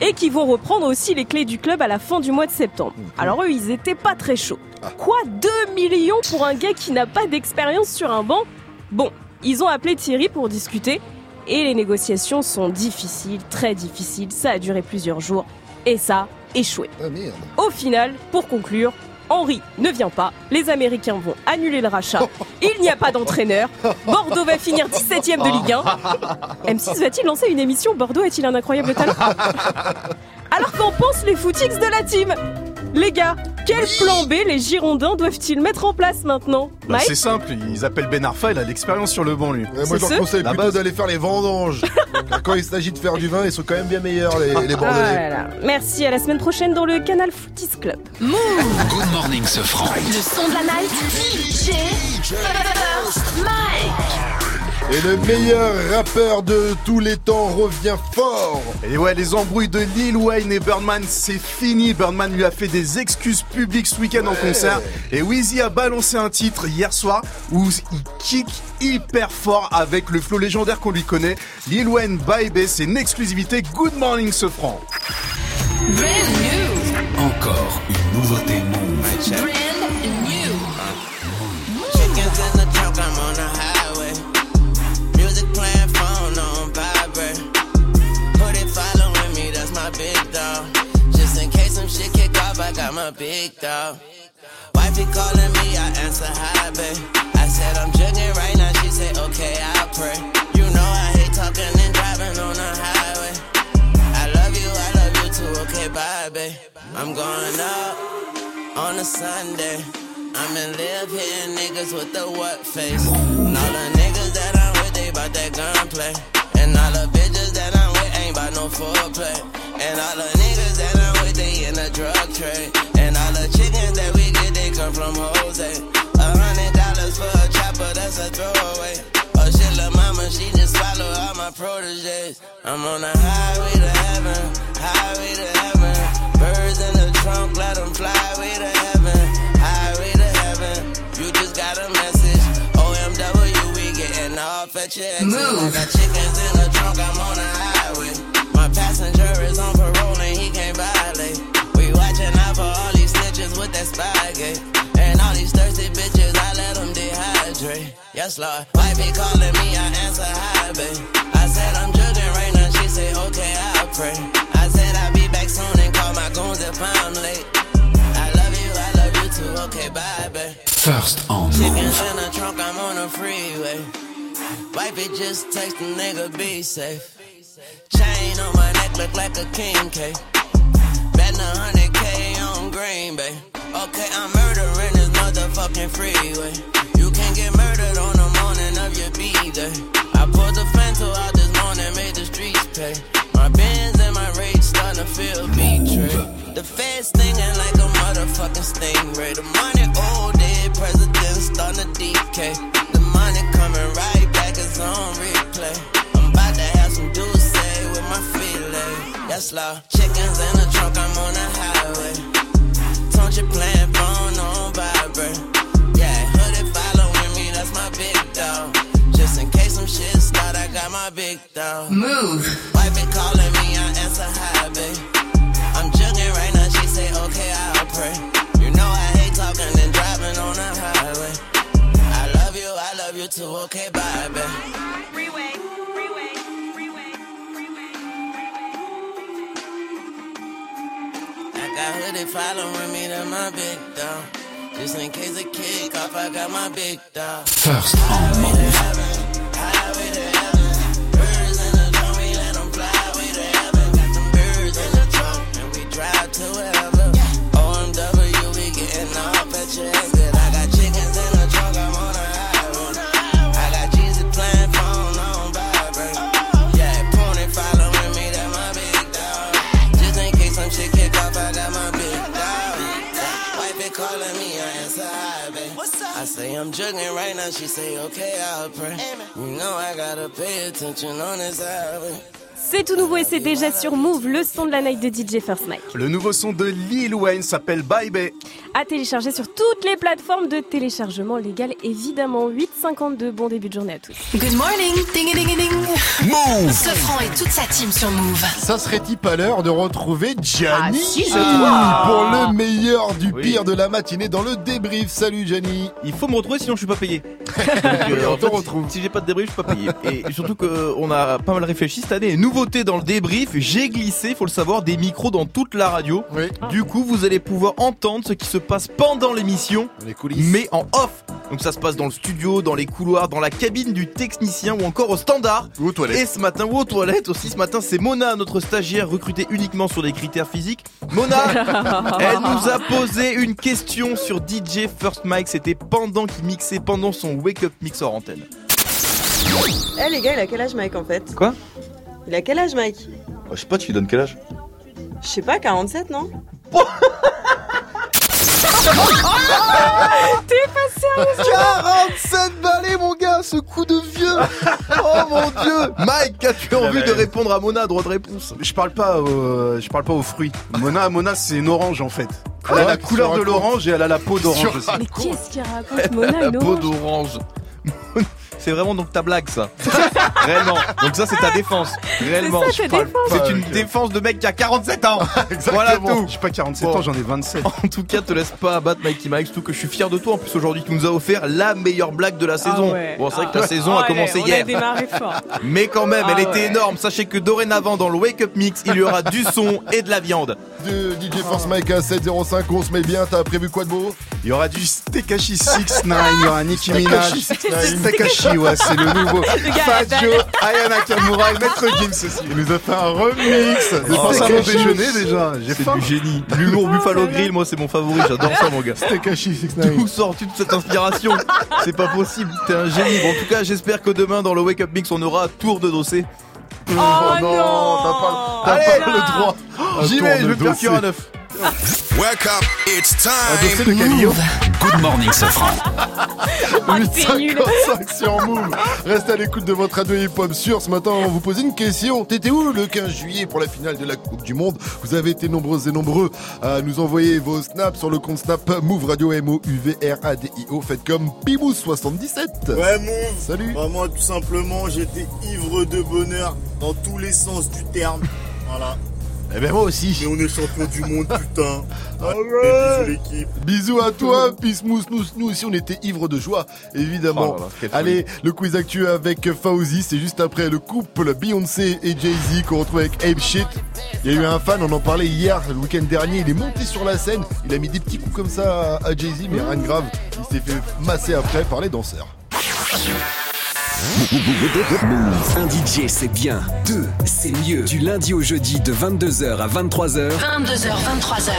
Et qui vont reprendre aussi les clés du club à la fin du mois de septembre. Alors eux, ils étaient pas très chauds. Quoi 2 millions pour un gars qui n'a pas d'expérience sur un banc? Bon, ils ont appelé Thierry pour discuter. Et les négociations sont difficiles, très difficiles. Ça a duré plusieurs jours. Et ça a échoué. Ah. Au final, pour conclure, Henri ne vient pas, les Américains vont annuler le rachat, il n'y a pas d'entraîneur, Bordeaux va finir 17ème de Ligue 1. M6 va-t-il lancer une émission Bordeaux a-t-il un incroyable talent? Alors qu'en pensent les footix de la team? Les gars, quel plan B les Girondins doivent-ils mettre en place maintenant Bah, Mike c'est simple, ils appellent Ben Arfa, il a l'expérience sur le banc lui. Ouais, moi, je leur conseille La plutôt base. d'aller faire les vendanges. Car quand il s'agit de faire du vin, ils sont quand même bien meilleurs, les, les Bordelais. Merci, à la semaine prochaine dans le Canal Footis Club. Move Good morning, Sofran. Le son de la night. DJ First Mike. Et le meilleur rappeur de tous les temps revient fort. Et ouais, les embrouilles de Lil Wayne et Birdman, c'est fini. Birdman lui a fait des excuses publiques ce week-end en concert. Et Weezy a balancé un titre hier soir où il kick hyper fort avec le flow légendaire qu'on lui connaît. Lil Wayne Baby, c'est une exclusivité. Good morning, ce franc. Encore une nouveauté Move. Brand I my big dog. Wifey calling me, I answer hi, babe. I said I'm jugging right now, she said okay, I'll pray. You know I hate talking and driving on the highway. I love you, I love you too, okay, bye, babe. I'm going up on a Sunday. I'ma live hitting niggas with the what face. And all the niggas that I'm with, they bout that gunplay. And all the bitches that I'm with ain't bout no foreplay. And all the niggas that I'm with, they in the drug trade. And all the chickens that we get, they come from Jose. A hundred dollars for a chopper, that's a throwaway. Oh shit, lil' mama, she just all my proteges. I'm on the highway to heaven, highway to heaven. Birds in the trunk, let them fly way to heaven, highway to heaven. You just got a message. OMW, we getting off at your exit. I got chickens in the trunk, I'm on the that spygate. Eh? And all these thirsty bitches, I let them dehydrate. Yes, Lord. Wife be calling me, I answer hi, babe. I said I'm judging right now, she say, okay, I'll pray. I said I'll be back soon and call my goons if I'm late. I love you, I love you too, okay, bye, babe. First on Chickens Move. in the trunk, I'm on the freeway. Wifey just text the nigga, be safe. Chain on my neck look like a king cake spend a hundred K on Green Bay. Okay, I'm murdering this motherfucking freeway. You can't get murdered on the morning of your B-day. I pulled the fentanyl out this morning, made the streets pay. My bins and my rage starting to feel betrayed. The feds stinging like a motherfucking stingray. The money old dead president starting to decay. The money coming right back, it's on replay. That's law. Chickens in the trunk, I'm on the highway. Don't you playing phone on vibrate? Yeah, hoodie following me, that's my big dog. Just in case some shit start, I got my big dog. Move. Wife been calling me, I answer hi, babe. I'm jugging right now, she say, okay, I'll pray. You know I hate talking and driving on the highway. I love you, I love you too, okay, bye, babe. Got hoodie following me to my big dog. Just in case a kick off, I got my big dog. First on Move. Say I'm juggling right now, she say okay, I'll pray. You know I gotta pay attention on this highway. C'est tout nouveau et c'est déjà sur Move, le son de la night de DJ First Mike. Le nouveau son de Lil Wayne s'appelle Bye Bye. À télécharger sur toutes les plateformes de téléchargement légal, évidemment. 8,52. Bon début de journée à tous. Good morning, ding ding ding. Move. Sofran et toute sa team sur Move. Ça serait-il pas l'heure de retrouver Gianni Ah, si, pour le meilleur du Oui. pire de la matinée dans le débrief. Salut Gianni. Il faut me retrouver sinon je suis pas payé. Donc, euh, en fait, si- Si j'ai pas de débrief, je suis pas payé. Et surtout qu'on a pas mal réfléchi cette année. Nouveauté dans le débrief, j'ai glissé, faut le savoir, des micros dans toute la radio. Du coup, vous allez pouvoir entendre ce qui se passe pendant l'émission, mais en off. Donc ça se passe dans le studio, dans les couloirs, dans la cabine du technicien ou encore au standard. Ou aux toilettes. Et ce matin, ou aux toilettes aussi. Ce matin, c'est Mona, notre stagiaire recrutée uniquement sur des critères physiques. Mona, elle nous a posé une question sur DJ First Mike. C'était pendant qu'il mixait, pendant son Wake Up Mix hors antenne. Eh les gars, il a quel âge Mike en fait? Quoi? Il a quel âge Mike Je sais pas, tu lui donnes quel âge Je sais pas, 47 non T'es pas sérieux 47 balais mon gars, ce coup de vieux Oh mon dieu Mike, as-tu envie de répondre à Mona droit de réponse Je parle pas, euh, je parle pas aux fruits. Mona, Mona, c'est une orange en fait. Elle a la couleur de l'orange et elle a la peau d'orange aussi. Mais qui est-ce qui raconte Mona La une peau orange d'orange. C'est vraiment donc ta blague ça. Réellement. Donc ça c'est ta défense. Réellement. ta C'est une une défense de mec qui a 47 ans. voilà tout. Je suis pas 47 ans, j'en ai 27. En tout cas, te laisse pas abattre Mikey Mike, surtout que je suis fier de toi. En plus, aujourd'hui, tu nous as offert la meilleure blague de la saison. Ah ouais. Bon, c'est vrai que Ah. la saison a Ouais, commencé hier. a démarré fort. Mais quand même, Ah elle était énorme. Sachez que dorénavant, dans le Wake Up Mix, il y aura du son et de la viande. De DJ Force Mike à 705, on se met bien. T'as prévu quoi de beau? Il y aura du Tekashi 69, il y aura Nicki Minaj. Tekashi 69. Tekashi, ouais, c'est le nouveau. Joe, Aya Nakamura et Maître Gims aussi. Il nous a fait un remix. Je pense à mon déjeuner déjà, j'ai C'est faim. du génie. L'humour Buffalo Grill, moi, c'est mon favori. J'adore ça, mon gars. Tekashi 69. D'où sors-tu de cette inspiration? C'est pas possible, t'es un génie. Bon, en tout cas, j'espère que demain, dans le Wake Up Mix, on aura tour de dossier. Oh, non, t'as pas, pas le droit. J'y vais, je de vais faire dossier. cuire un œuf. Wake up, it's time. Camillo. Good morning. Oh, nul. 855 sur Move. Restez à l'écoute de votre radio hip-hop sûr. Ce matin, on vous pose une question. T'étais où le 15 juillet pour la finale de la Coupe du Monde? Vous avez été nombreux et nombreux à nous envoyer vos snaps sur le compte Snap Move Radio M-O-U-V-R-A-D-I-O. Faites comme Pimous77. Ouais, mon. Salut. Bah, moi, tout simplement, j'étais ivre de bonheur dans tous les sens du terme. Voilà. Eh ben moi aussi. Et on est champion du monde, putain. Ah Allez, ouais. bisous l'équipe. Bisous à toi, Pismous. Nous, nous aussi, on était ivres de joie, évidemment. Oh là là, quelle folie. Allez, le quiz actu avec Fauzi, c'est juste après le couple Beyoncé et Jay-Z qu'on retrouve avec Ape Shit. Il y a eu un fan, on en parlait hier, le week-end dernier, il est monté sur la scène, il a mis des petits coups comme ça à à Jay-Z, mais rien de grave. Il s'est fait masser après par les danseurs. Un DJ c'est bien, deux c'est mieux. Du lundi au jeudi de 22h à 23h, 22h, 23h.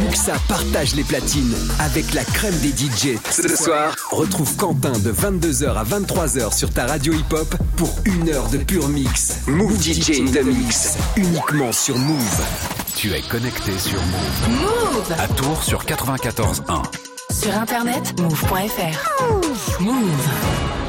Muxa partage les platines avec la crème des DJ. Ce soir, retrouve Quentin de 22h à 23h sur ta radio hip-hop pour une heure de pur mix. Move DJ in the mix, uniquement sur Move. Tu es connecté sur Move. Move À Tours sur 94.1. Sur internet, move.fr. Move.